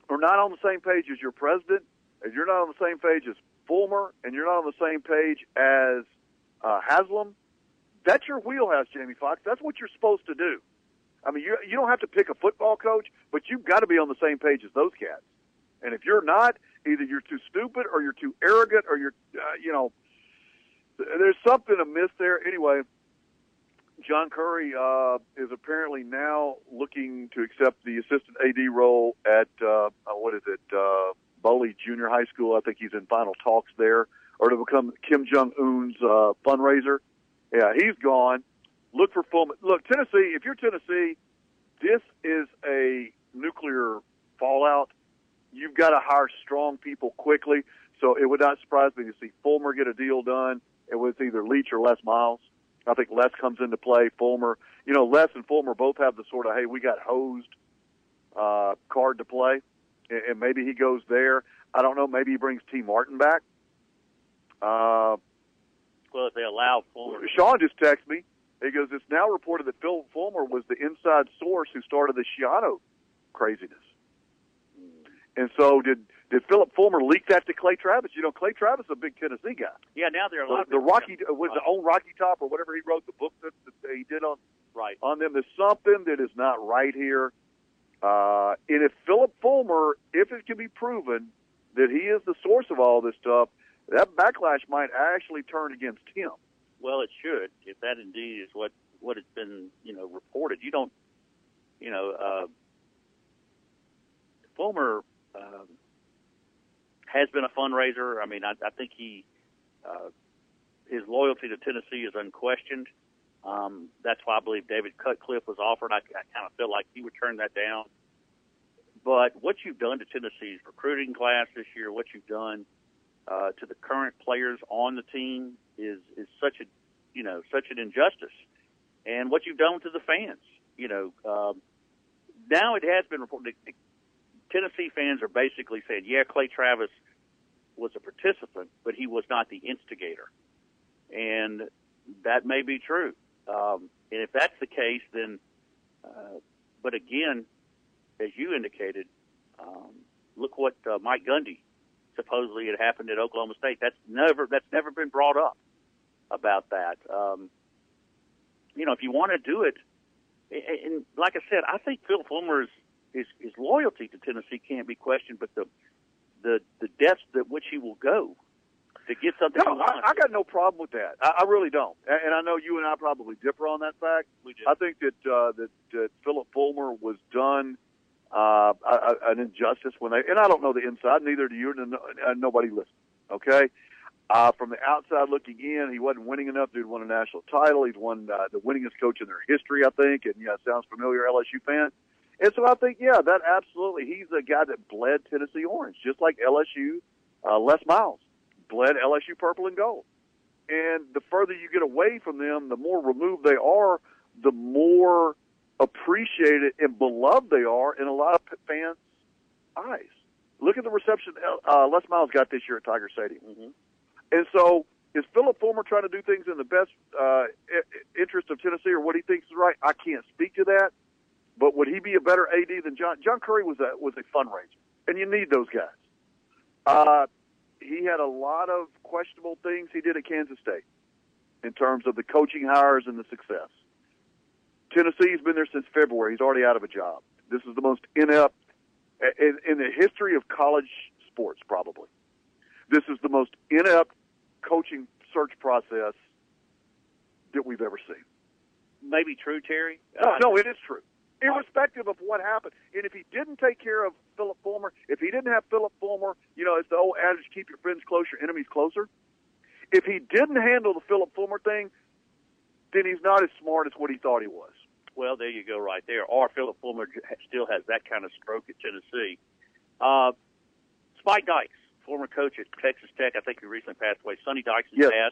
are not on the same page as your president, if you're not on the same page as Fulmer, and you're not on the same page as uh, Haslam, that's your wheelhouse, Jamie Foxx. That's what you're supposed to do. I mean, you you don't have to pick a football coach, but you've got to be on the same page as those cats. And if you're not, either you're too stupid or you're too arrogant or you're, uh, you know, there's something amiss there. Anyway, John Currie uh, is apparently now looking to accept the assistant AD role at uh, uh, what is it, uh, Boley Junior High School. I think he's in final talks there, or to become Kim Jong Un's uh, fundraiser. Yeah, he's gone. Look for Fulmer. Look, Tennessee. If you're Tennessee, this is a nuclear fallout. You've got to hire strong people quickly. So it would not surprise me to see Fulmer get a deal done. It was either Leach or Les Miles. I think Les comes into play. Fulmer, you know, Les and Fulmer both have the sort of hey, we got hosed uh, card to play, and, and maybe he goes there. I don't know. Maybe he brings Tee Martin back. Uh, well, if they allow Fulmer, Sean just texted me. He goes, "It's now reported that Phil Fulmer was the inside source who started the Schiano craziness." And so, did did Philip Fulmer leak that to Clay Travis? You know, Clay Travis is a big Tennessee guy. yeah, now there are a lot The, of the Rocky was the own Rocky Top or whatever he wrote the book that, that he did on right on them. There's something that is not right here. Uh, and if Philip Fulmer, if it can be proven that he is the source of all this stuff, that backlash might actually turn against him. Well, it should, if that indeed is what what has been, you know, reported. You don't, you know, uh, Fulmer um, has been a fundraiser. I mean, I, I think he uh, his loyalty to Tennessee is unquestioned. Um, that's why I believe David Cutcliffe was offered. I, I kind of feel like he would turn that down. But what you've done to Tennessee's recruiting class this year, what you've done uh, to the current players on the team is is such a you know such an injustice, and what you've done to the fans. You know, um, now it has been reported. Tennessee fans are basically saying, "Yeah, Clay Travis was a participant, but he was not the instigator," and that may be true. Um, and if that's the case, then, uh, but again, as you indicated, um, look what uh, Mike Gundy supposedly had happened at Oklahoma State. That's never that's never been brought up about that. Um, you know, if you want to do it, and, and like I said, I think Phil Fulmer's his his loyalty to Tennessee can't be questioned, but the the the depths at which he will go to get something No. I, I got no problem with that. I, I really don't, and, and I know you and I probably differ on that fact. We do. I think that uh, that, that Philip Fulmer was done uh, an injustice when they, and I don't know the inside, neither do you, and no- nobody listening. Okay, uh, from the outside looking in, he wasn't winning enough. Dude won a national title. He's won uh, the winningest coach in their history, I think. And yeah, sounds familiar, LSU fan. And so I think, yeah, that absolutely. He's a guy that bled Tennessee orange, just like LSU. Uh, Les Miles bled LSU purple and gold. And the further you get away from them, the more removed they are, the more appreciated and beloved they are in a lot of fans' eyes. Look at the reception uh, Les Miles got this year at Tiger Stadium. Mm-hmm. And so, is Philip Fulmer trying to do things in the best uh, interest of Tennessee or what he thinks is right? I can't speak to that. But would he be a better AD than John? John Currie was a was a fundraiser, and you need those guys. Uh, he had a lot of questionable things he did at Kansas State in terms of the coaching hires and the success. Tennessee's been there since February. He's already out of a job. This is the most inept in, in the history of college sports, probably. This is the most inept coaching search process that we've ever seen. Maybe true, Terry. No, no, it is true. Irrespective of what happened. And if he didn't take care of Philip Fulmer, if he didn't have Philip Fulmer, you know, it's the old adage, keep your friends close, your enemies closer. If he didn't handle the Philip Fulmer thing, then he's not as smart as what he thought he was. Well, there you go, right there. Or Philip Fulmer still has that kind of stroke at Tennessee. Uh, Spike Dykes, former coach at Texas Tech, I think he recently passed away. Sonny Dykes' Yes. dad,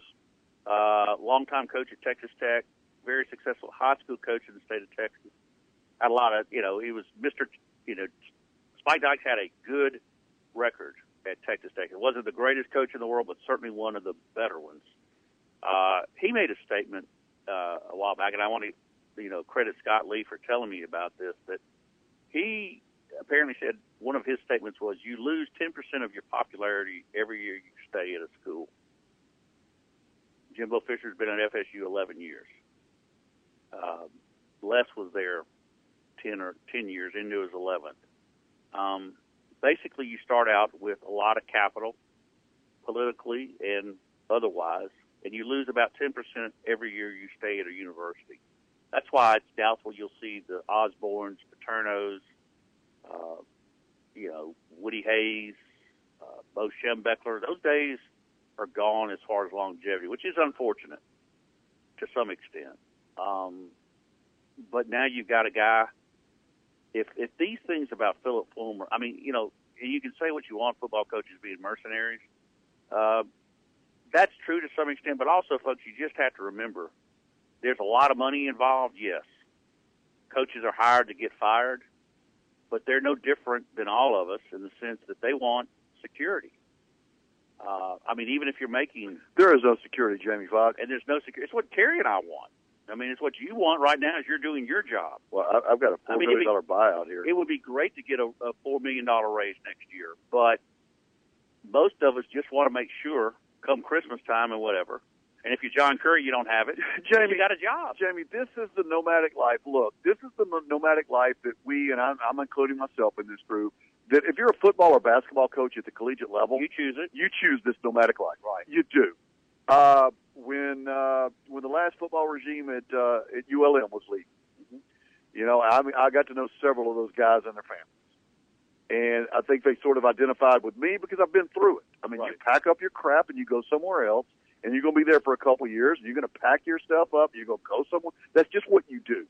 uh, longtime coach at Texas Tech, very successful high school coach in the state of Texas. Had a lot of, you know, he was Mr. You know, Spike Dykes had a good record at Texas Tech. It wasn't the greatest coach in the world, but certainly one of the better ones. Uh, he made a statement uh, a while back, and I want to, you know, credit Scott Lee for telling me about this. That he apparently said one of his statements was, "You lose 10% of your popularity every year you stay at a school." Jimbo Fisher's been at FSU 11 years. Um, Les was there 10 or 10 years into his 11th. Um, basically, you start out with a lot of capital, politically and otherwise, and you lose about 10% every year you stay at a university. That's why it's doubtful you'll see the Osbornes, Paternos, uh, you know, Woody Hayes, Bo Schembechler. Those days are gone as far as longevity, which is unfortunate to some extent. Um, but now you've got a guy. If if these things about Philip Fulmer, I mean, you know, you can say what you want, football coaches being mercenaries. Uh, that's true to some extent, but also, folks, you just have to remember there's a lot of money involved. Yes, coaches are hired to get fired, but they're no different than all of us in the sense that they want security. Uh, I mean, even if you're making there is no security, Jamie Foxx, and there's no security. It's what Terry and I want. I mean, it's what you want right now. Is you're doing your job. Well, I, I've got a four I mean, million dollar buyout here. It would be great to get a, a four million dollar raise next year, but most of us just want to make sure, come Christmas time and whatever. And if you're John Currie, you don't have it. Jamie you got a job. Jamie, this is the nomadic life. Look, this is the nomadic life that we, and I'm, I'm including myself in this group, that if you're a football or basketball coach at the collegiate level, you choose it. You choose this nomadic life. Right. You do. Uh, when uh, when the last football regime at uh, at ULM was leaving, you know, I mean, I got to know several of those guys and their families, and I think they sort of identified with me because I've been through it. I mean, you pack up your crap and you go somewhere else, and you're going to be there for a couple of years, and you're going to pack your stuff up, you're going to go somewhere. That's just what you do.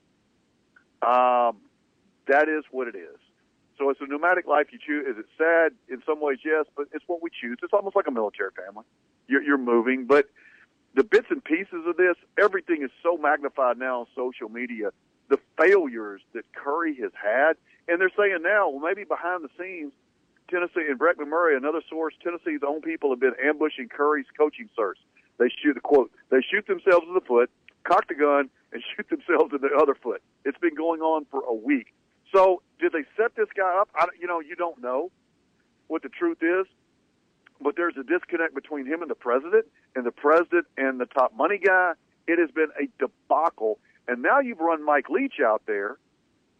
Um, that is what it is. So it's a nomadic life you choose. Is it sad in some ways? Yes, but it's what we choose. It's almost like a military family. You're, you're moving, but the bits and pieces of this, everything is so magnified now on social media. The failures that Currie has had, and they're saying now, well, maybe behind the scenes, Tennessee and Brett McMurphy, another source, Tennessee's own people have been ambushing Currie's coaching search. They shoot the quote. They shoot themselves in the foot, cock the gun, and shoot themselves in the other foot. It's been going on for a week. So, did they set this guy up? I, you know, you don't know what the truth is, but there's a disconnect between him and the president, and the president and the top money guy. It has been a debacle, and now you've run Mike Leach out there,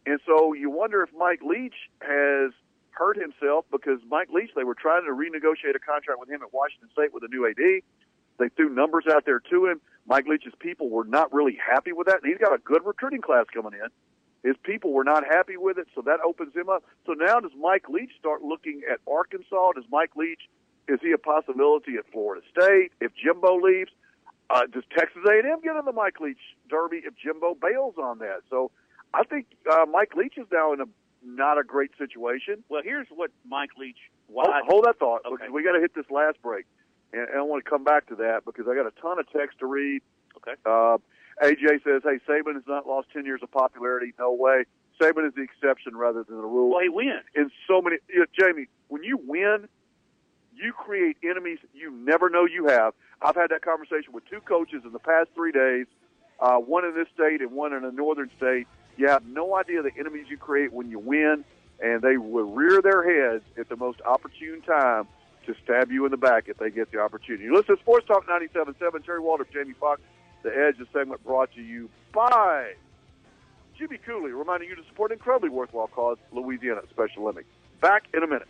and so you wonder if Mike Leach has hurt himself because Mike Leach, they were trying to renegotiate a contract with him at Washington State with a new AD. They threw numbers out there to him. Mike Leach's people were not really happy with that. He's got a good recruiting class coming in. His people were not happy with it, so that opens him up. So now does Mike Leach start looking at Arkansas? Does Mike Leach is he a possibility at Florida State if Jimbo leaves? Uh, does Texas A&M get in the Mike Leach derby if Jimbo bails on that? So I think uh, Mike Leach is now in a not a great situation. Well, here's what Mike Leach. Hold, Why, hold that thought because we got to hit this last break, and, and I want to come back to that because I got a ton of text to read. Okay. Uh, AJ says, "Hey, Saban has not lost ten years of popularity. No way. Saban is the exception rather than the rule. Well, he wins in so many. You know, Jamie, when you win, you create enemies you never know you have. I've had that conversation with two coaches in the past three days, uh, one in this state and one in a northern state. You have no idea the enemies you create when you win, and they will rear their heads at the most opportune time to stab you in the back if they get the opportunity. Listen to Sports Talk 97.7, Terry Waldrop, Jamie Fox, The Edge, the segment brought to you by Jimmy Cooley, reminding you to support an incredibly worthwhile cause, Louisiana Special Olympics. Back in a minute.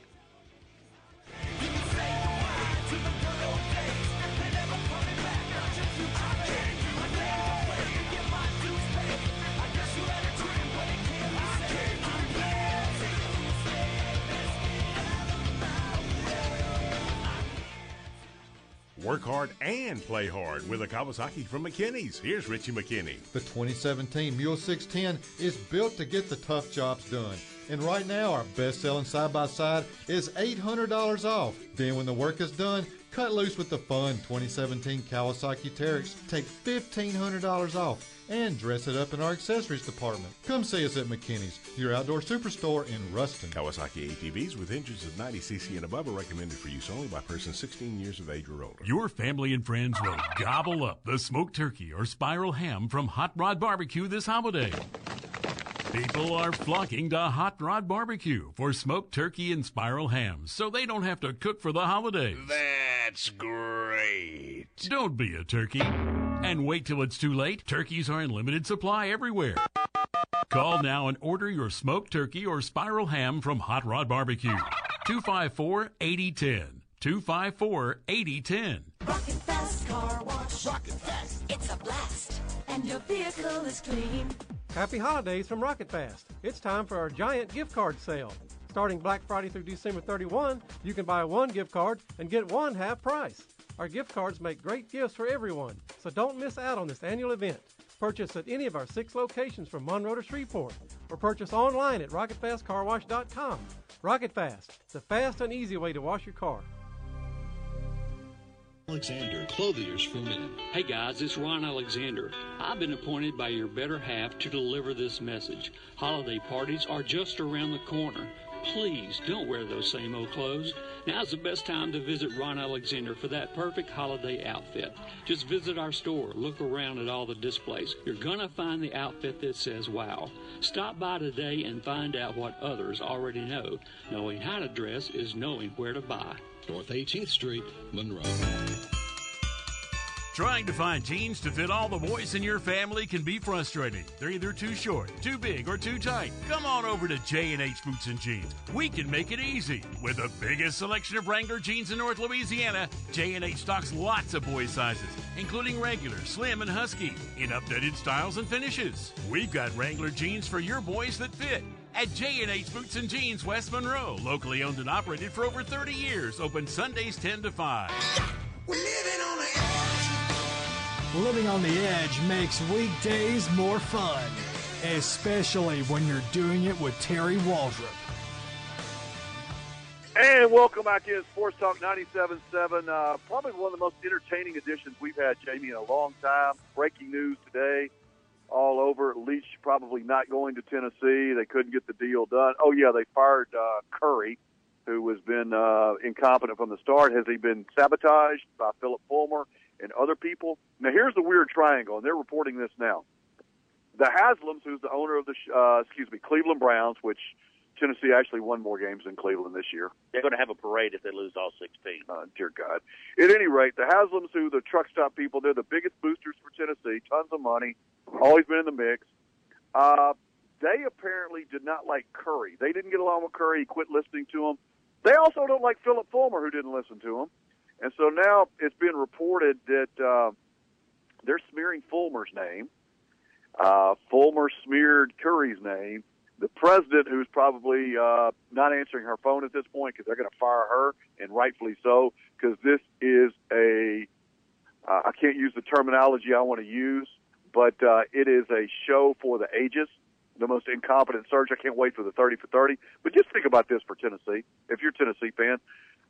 Work hard and play hard with a Kawasaki from McKinney's. Here's Richie McKinney. The 2017 Mule 610 is built to get the tough jobs done. And right now, our best selling side by side is $800 off. Then, when the work is done, cut loose with the fun 2017 Kawasaki Teryx. Take $1,500 off and dress it up in our accessories department. Come see us at McKinney's, your outdoor superstore in Ruston. Kawasaki ATVs with engines of 90cc and above are recommended for use only by persons 16 years of age or older. Your family and friends will gobble up the smoked turkey or spiral ham from Hot Rod Barbecue this holiday. People are flocking to Hot Rod Barbecue for smoked turkey and spiral hams so they don't have to cook for the holidays. That's great. Don't be a turkey. And wait till it's too late. Turkeys are in limited supply everywhere. Call now and order your smoked turkey or spiral ham from Hot Rod Barbecue. 254 8010. 254 8010. Rocket Fast Car Wash. Rocket Fast. It's a blast. And your vehicle is clean. Happy holidays from Rocket Fast. It's time for our giant gift card sale. Starting Black Friday through December 31, you can buy one gift card and get one half price. Our gift cards make great gifts for everyone, so don't miss out on this annual event. Purchase at any of our six locations from Monroe to Shreveport, or purchase online at RocketFastCarWash.com. Rocket Fast, the fast and easy way to wash your car. Alexander, Clothiers for Men. Hey guys, it's Ron Alexander. I've been appointed by your better half to deliver this message. Holiday parties are just around the corner. Please don't wear those same old clothes. Now's the best time to visit Ron Alexander for that perfect holiday outfit. Just visit our store, look around at all the displays. You're gonna find the outfit that says wow. Stop by today and find out what others already know. Knowing how to dress is knowing where to buy. North 18th Street, Monroe. Trying to find jeans to fit all the boys in your family can be frustrating. They're either too short, too big, or too tight. Come on over to J&H Boots and Jeans. We can make it easy. With the biggest selection of Wrangler jeans in North Louisiana, J&H stocks lots of boy sizes, including regular, slim, and husky, in updated styles and finishes. We've got Wrangler jeans for your boys that fit at J&H Boots and Jeans West Monroe, locally owned and operated for over 30 years, open Sundays 10 to 5. Living on the edge makes weekdays more fun, especially when you're doing it with Terry Waldrop. And welcome back in Sports Talk 97.7. Uh, probably one of the most entertaining editions we've had, Jamie, in a long time. Breaking news today all over. Leach probably not going to Tennessee. They couldn't get the deal done. Oh, yeah, they fired uh, Currie, who has been uh, incompetent from the start. Has he been sabotaged by Philip Fulmer and other people? Now, here's the weird triangle, and they're reporting this now. The Haslams, who's the owner of the, uh, excuse me, Cleveland Browns, which Tennessee actually won more games than Cleveland this year. They're going to have a parade if they lose all 16. Uh, dear God. At any rate, the Haslams, who the truck stop people, they're the biggest boosters for Tennessee, tons of money, always been in the mix. Uh, they apparently did not like Currie. They didn't get along with Currie. He quit listening to him. They also don't like Philip Fulmer, who didn't listen to him. And so now it's been reported that uh, they're smearing Fulmer's name. Uh, Fulmer smeared Currie's name. The president, who's probably uh, not answering her phone at this point because they're going to fire her, and rightfully so, because this is a, uh, I can't use the terminology I want to use, but uh, it is a show for the ages, the most incompetent search. I can't wait for the 30 for 30. But just think about this for Tennessee, if you're a Tennessee fan.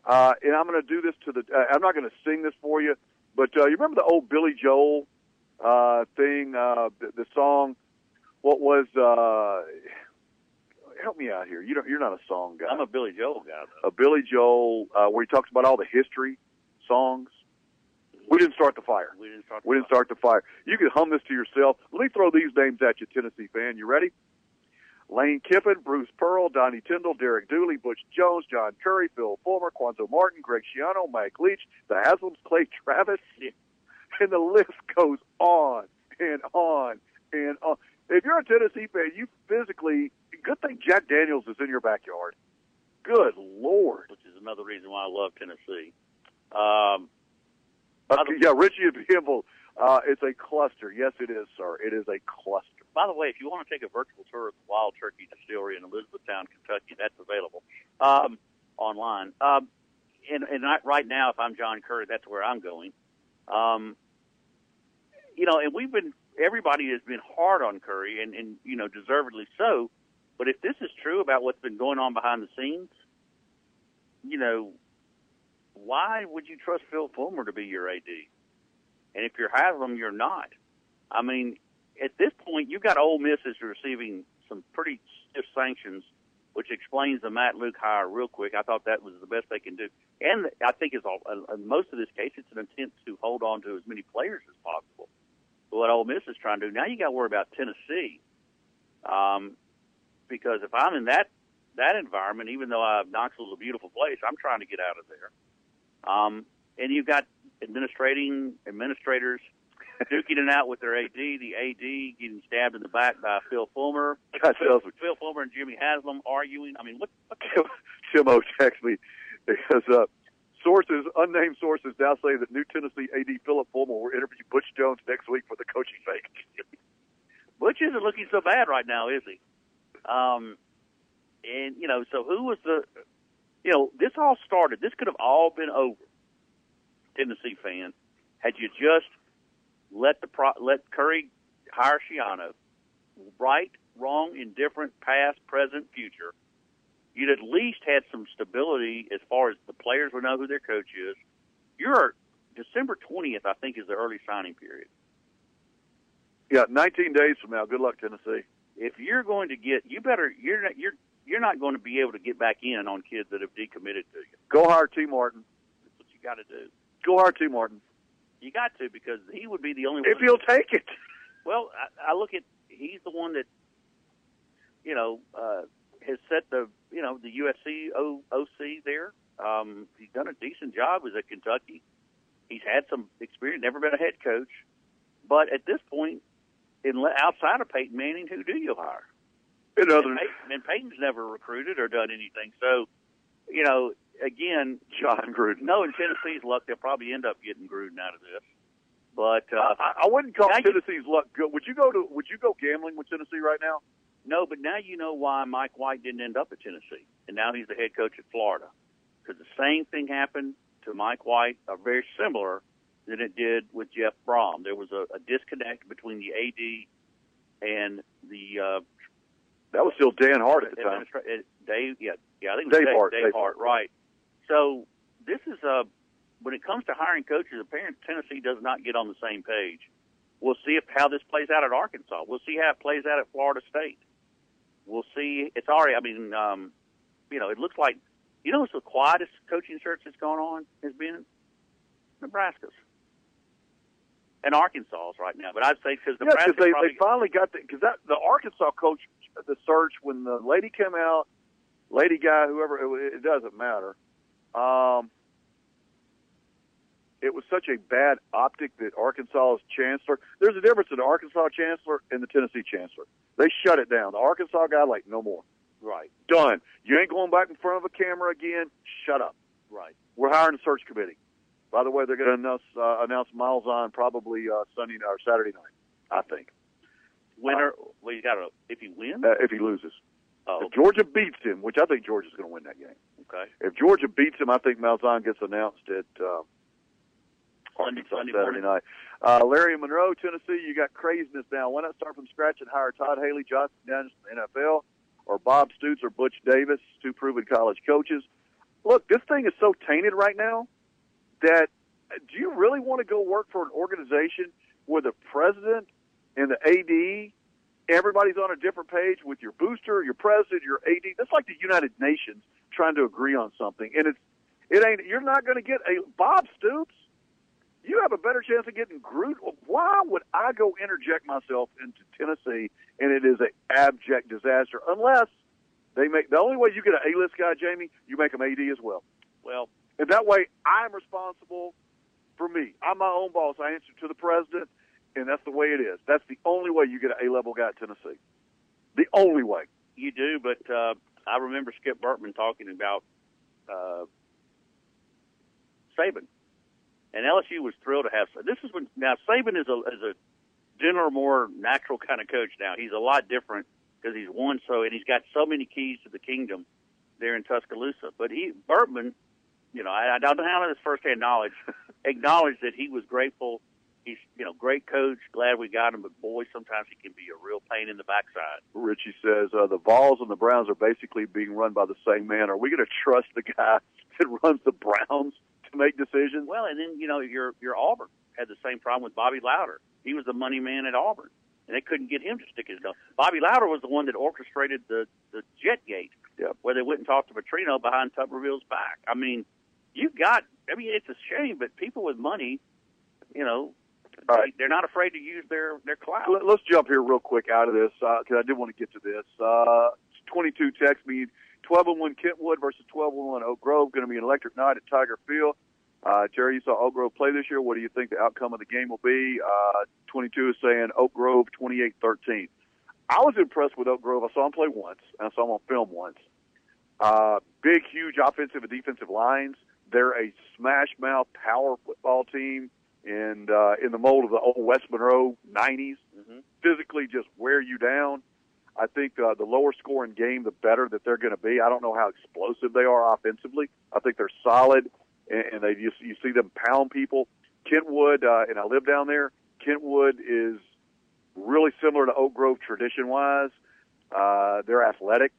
Uh, and I'm going to do this to the, uh, I'm not going to sing this for you, but uh, you remember the old Billy Joel uh, thing, uh, the, the song, what was, uh, help me out here. You don't, you're not a song guy. I'm a Billy Joel guy, though. A Billy Joel, uh, where he talks about all the history songs. We didn't start the fire. We didn't start. We didn't start the fire. You can hum this to yourself. Let me throw these names at you, Tennessee fan. You ready? Lane Kiffin, Bruce Pearl, Donnie Tyndall, Derek Dooley, Butch Jones, John Currie, Phil Fulmer, Cuonzo Martin, Greg Schiano, Mike Leach, the Haslams, Clay Travis, and the list goes on and on and on. If you're a Tennessee fan, you physically good thing Jack Daniels is in your backyard. Good lord. Which is another reason why I love Tennessee. Um, uh, yeah, Richie and Campbell. Uh, it's a cluster. Yes, it is, sir. It is a cluster. By the way, if you want to take a virtual tour of the Wild Turkey Distillery in Elizabethtown, Kentucky, that's available um, online. Um, and and I, right now, if I'm John Currie, that's where I'm going. Um, you know, and we've been everybody has been hard on Currie, and and you know, deservedly so. But if this is true about what's been going on behind the scenes, you know, why would you trust Phil Fulmer to be your AD? And if you're Haslam, you're not. I mean, at this point, you've got Ole Miss is receiving some pretty stiff sanctions, which explains the Matt Luke hire real quick. I thought that was the best they can do. And I think is all, in most of this case, it's an intent to hold on to as many players as possible. What Ole Miss is trying to do now, you got to worry about Tennessee, um, because if I'm in that that environment, even though uh, Knoxville's a beautiful place, I'm trying to get out of there. Um, and you've got administrating administrators duking it out with their AD. The AD getting stabbed in the back by Phil Fulmer. God, Phil, Phil Fulmer and Jimmy Haslam arguing. I mean, what? what Timo texted me because uh, sources, unnamed sources, now say that new Tennessee AD Philip Fulmer will interview Butch Jones next week for the coaching vacancy. Butch isn't looking so bad right now, is he? Um, And you know, so who was the? You know, this all started. This could have all been over. Tennessee fans, had you just let the pro, let Currie hire Schiano, right, wrong, indifferent, past, present, future, you'd at least had some stability as far as the players would know who their coach is. You're December twentieth, I think, is the early signing period. Yeah, 19 days from now. Good luck, Tennessee. If you're going to get, you better you're not you're you're not going to be able to get back in on kids that have decommitted to you. Go hire Tee Martin. That's what you got to do. Go hire Tee Martin. You got to because he would be the only If one. he'll take it. Well, I, I look at he's the one that you know uh, has set the you know the USC o, OC there. Um, he's done a decent job. Was at Kentucky. He's had some experience. Never been a head coach, but at this point, in outside of Peyton Manning, who do you hire? In other, and, Peyton, and Peyton's never recruited or done anything. So, you know, again, Jon Gruden. No, in Tennessee's luck, they'll probably end up getting Gruden out of this. But uh, I, I wouldn't call now you- Tennessee's luck good. Would you go to? Would you go gambling with Tennessee right now? No, but now you know why Mike White didn't end up at Tennessee, and now he's the head coach at Florida. Because the same thing happened to Mike White, or very similar than it did with Jeff Brohm. There was a, a disconnect between the AD and the uh, That was still Dan Hart at the time. uh, Dave. Yeah, yeah, I think it was Dave Dave, Hart, Dave Dave Hart, right? So this is uh, when it comes to hiring coaches, apparently Tennessee does not get on the same page. We'll see if how this plays out at Arkansas. We'll see how it plays out at Florida State. We'll see. It's already. I mean, um, you know, it looks like you know what's the quietest coaching search that's gone on has been Nebraska's and Arkansas's right now. But I'd say because Yeah, because they, probably they finally got the because that the Arkansas coach the search when the lady came out, lady guy whoever it, it doesn't matter. Um, it was such a bad optic that Arkansas's chancellor. There's a difference in the Arkansas chancellor and the Tennessee chancellor. They shut it down. The Arkansas guy like no more. right, Done. You ain't going back in front of a camera again. Shut up. right. We're hiring a search committee. By the way, they're going to announce uh, announce Miles on probably uh, Sunday or Saturday night. I think Winner. well, you got to if he wins. uh, if he loses. Oh, If Georgia beats him, which I think Georgia's going to win that game. okay. If Georgia beats him, I think Malzahn gets announced at uh, Sunday, Arkansas Sunday Saturday morning. night. Uh, Larry Monroe, Tennessee, you got craziness now. Why not start from scratch and hire Todd Haley, Josh McDaniels from the NFL, or Bob Stoops or Butch Davis, two proven college coaches? Look, this thing is so tainted right now that uh, do you really want to go work for an organization where the president and the AD, everybody's on a different page with your booster, your president, your AD? That's like the United Nations trying to agree on something, and it's it ain't. You're not going to get a Bob Stoops. You have a better chance of getting Groot. Why would I go interject myself into Tennessee and it is an abject disaster unless they make the only way you get an A-list guy, Jamie, you make him AD as well. Well, And that way, I'm responsible for me. I'm my own boss. I answer to the president, and that's the way it is. That's the only way you get an A-level guy at Tennessee. The only way. You do, but uh, I remember Skip Bertman talking about uh, Saban, and LSU was thrilled to have. This is when now Saban is a is a gentler, more natural kind of coach. Now he's a lot different because he's won so, and he's got so many keys to the kingdom there in Tuscaloosa. But he Burtman, you know, I, I don't have this firsthand knowledge, acknowledged that he was grateful. He's you know great coach, glad we got him, but boy, sometimes he can be a real pain in the backside. Richie says uh, the Vols and the Browns are basically being run by the same man. Are we going to trust the guy that runs the Browns to make decisions? Well, and then you know your your Auburn had the same problem with Bobby Lowder. He was the money man at Auburn, and they couldn't get him to stick his nose. Bobby Lowder was the one that orchestrated the the jet gate, Yep. where they went and talked to Petrino behind Tuberville's back. I mean, you've got. I mean, it's a shame, but people with money, you know, right. they, are not afraid to use their their clout. Let- Let's jump here real quick out of this because I did want to get to this. Uh, 22 text me 12 and 1 Kentwood versus 12 and 1 Oak Grove. Going to be an electric night at Tiger Field. Uh, Terry, you saw Oak Grove play this year. What do you think the outcome of the game will be? Uh, 22 is saying Oak Grove 28 13. I was impressed with Oak Grove. I saw him play once, and I saw him on film once. Uh, big, huge offensive and defensive lines. They're a smash mouth power football team, and uh, in the mold of the old West Monroe '90s, Mm-hmm. physically just wear you down. I think uh, the lower scoring game, the better that they're going to be. I don't know how explosive they are offensively. I think they're solid, and, and they just you see them pound people. Kentwood, uh, and I live down there. Kentwood is really similar to Oak Grove tradition wise. Uh, they're athletic.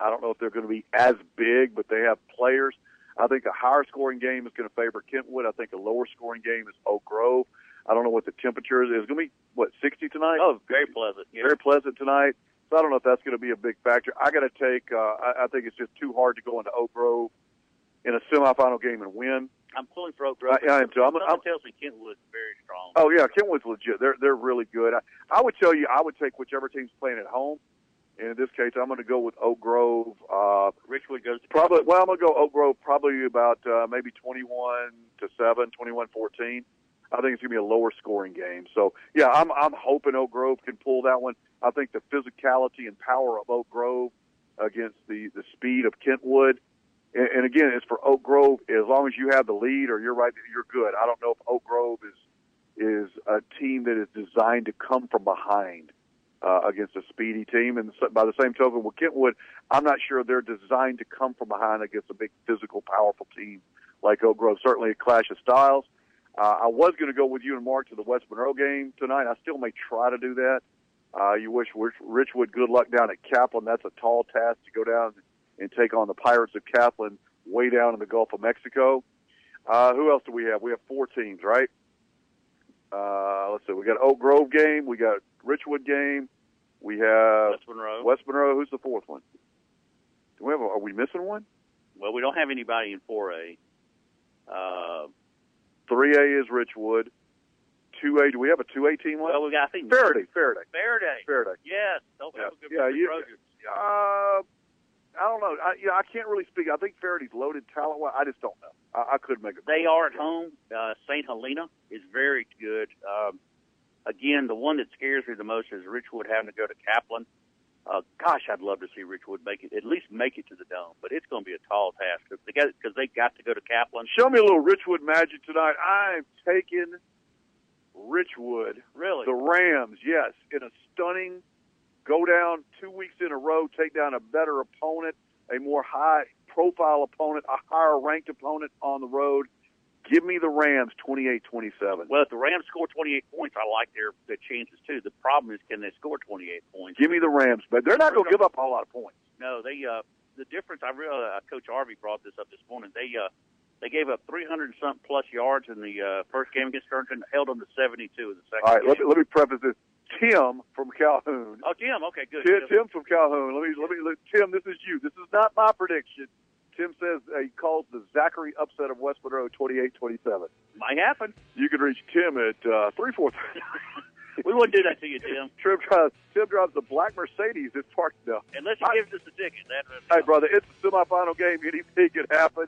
I don't know if they're going to be as big, but they have players. I think a higher scoring game is going to favor Kentwood. I think a lower scoring game is Oak Grove. I don't know what the temperature is. It's going to be what 60 tonight. Oh, very pleasant. Yeah. Very pleasant tonight. So I don't know if that's going to be a big factor. I got to take. Uh, I, I think it's just too hard to go into Oak Grove in a semifinal game and win. I'm pulling for Oak Grove. I, I am too. I'm, Something I'm, tells me Kentwood's very strong. Oh yeah, Kentwood's legit. They're they're really good. I, I would tell you, I would take whichever team's playing at home. And in this case, I'm going to go with Oak Grove. Uh, Richwood goes probably. Well, I'm going to go Oak Grove. Probably about uh, maybe 21 to seven, 21-14. I think it's going to be a lower scoring game. So yeah, I'm I'm hoping Oak Grove can pull that one. I think the physicality and power of Oak Grove against the the speed of Kentwood. And, and again, it's for Oak Grove. As long as you have the lead or you're right, you're good. I don't know if Oak Grove is is a team that is designed to come from behind uh, against a speedy team. And by the same token, with Kentwood, I'm not sure they're designed to come from behind against a big physical, powerful team like Oak Grove. Certainly a clash of styles. Uh, I was going to go with you and Mark to the West Monroe game tonight. I still may try to do that. Uh, you wish Richwood good luck down at Kaplan. That's a tall task to go down and take on the Pirates of Kaplan way down in the Gulf of Mexico. Uh, who else do we have? We have four teams, right? Uh, let's see. We got Oak Grove game. We got Richwood game. We have West Monroe. West Monroe. Who's the fourth one? Do we have? A, are we missing one? Well, we don't have anybody in 4A. Uh, Three A is Richwood. Two A. Do we have a two A team left? well, we got I think Ferriday. Ferriday. Ferriday. Ferriday. Yes. Don't have a good Yeah, you-. Uh, I don't know. I, yeah, I can't really speak. I think Ferriday's loaded talent. wise. I just don't know. I, I could make a. They are at home. Uh, St. Helena is very good. Um, again, the one that scares me the most is Richwood having to go to Kaplan. Uh, gosh, I'd love to see Richwood make it, at least make it to the dome, but it's going to be a tall task because they got, cause they got to go to Kaplan. Show me a little Richwood magic tonight. I'm taking Richwood. Really? The Rams, yes, in a stunning go down two weeks in a row, take down a better opponent, a more high profile opponent, a higher ranked opponent on the road. Give me the Rams 28 27. Well, if the Rams score 28 points, I like their, their chances too. The problem is, can they score 28 points? Give me the Rams, but they're not going to give up a whole lot of points. No, they uh the difference. I real uh, Coach Harvey brought this up this morning. They uh they gave up 300 and something plus yards in the uh, first game against Sterling, held them to 72 in the second. All right, game. let me, let me preface this. Tim from Calhoun. Oh, Tim. Okay, good. Tim, Tim from Calhoun. Let me let me let, Tim. This is you. This is not my prediction. Tim says uh, he calls the Zachary upset of West Monroe 28-27. Might happen. You can reach Tim at uh, three four. We wouldn't do that to you, Tim. Tim drives Tim drives the black Mercedes. It's parked now. Unless he gives us a ticket. That, Hey, brother, it's a semifinal game. Anything could happen.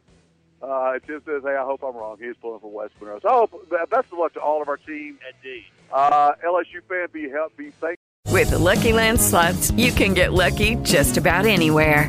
Uh, Tim says, "Hey, I hope I'm wrong." He's pulling for West Monroe. So, I hope, best of luck to all of our team. Indeed. Uh, LSU fan, be help, be safe. With the Lucky Land slots, you can get lucky just about anywhere.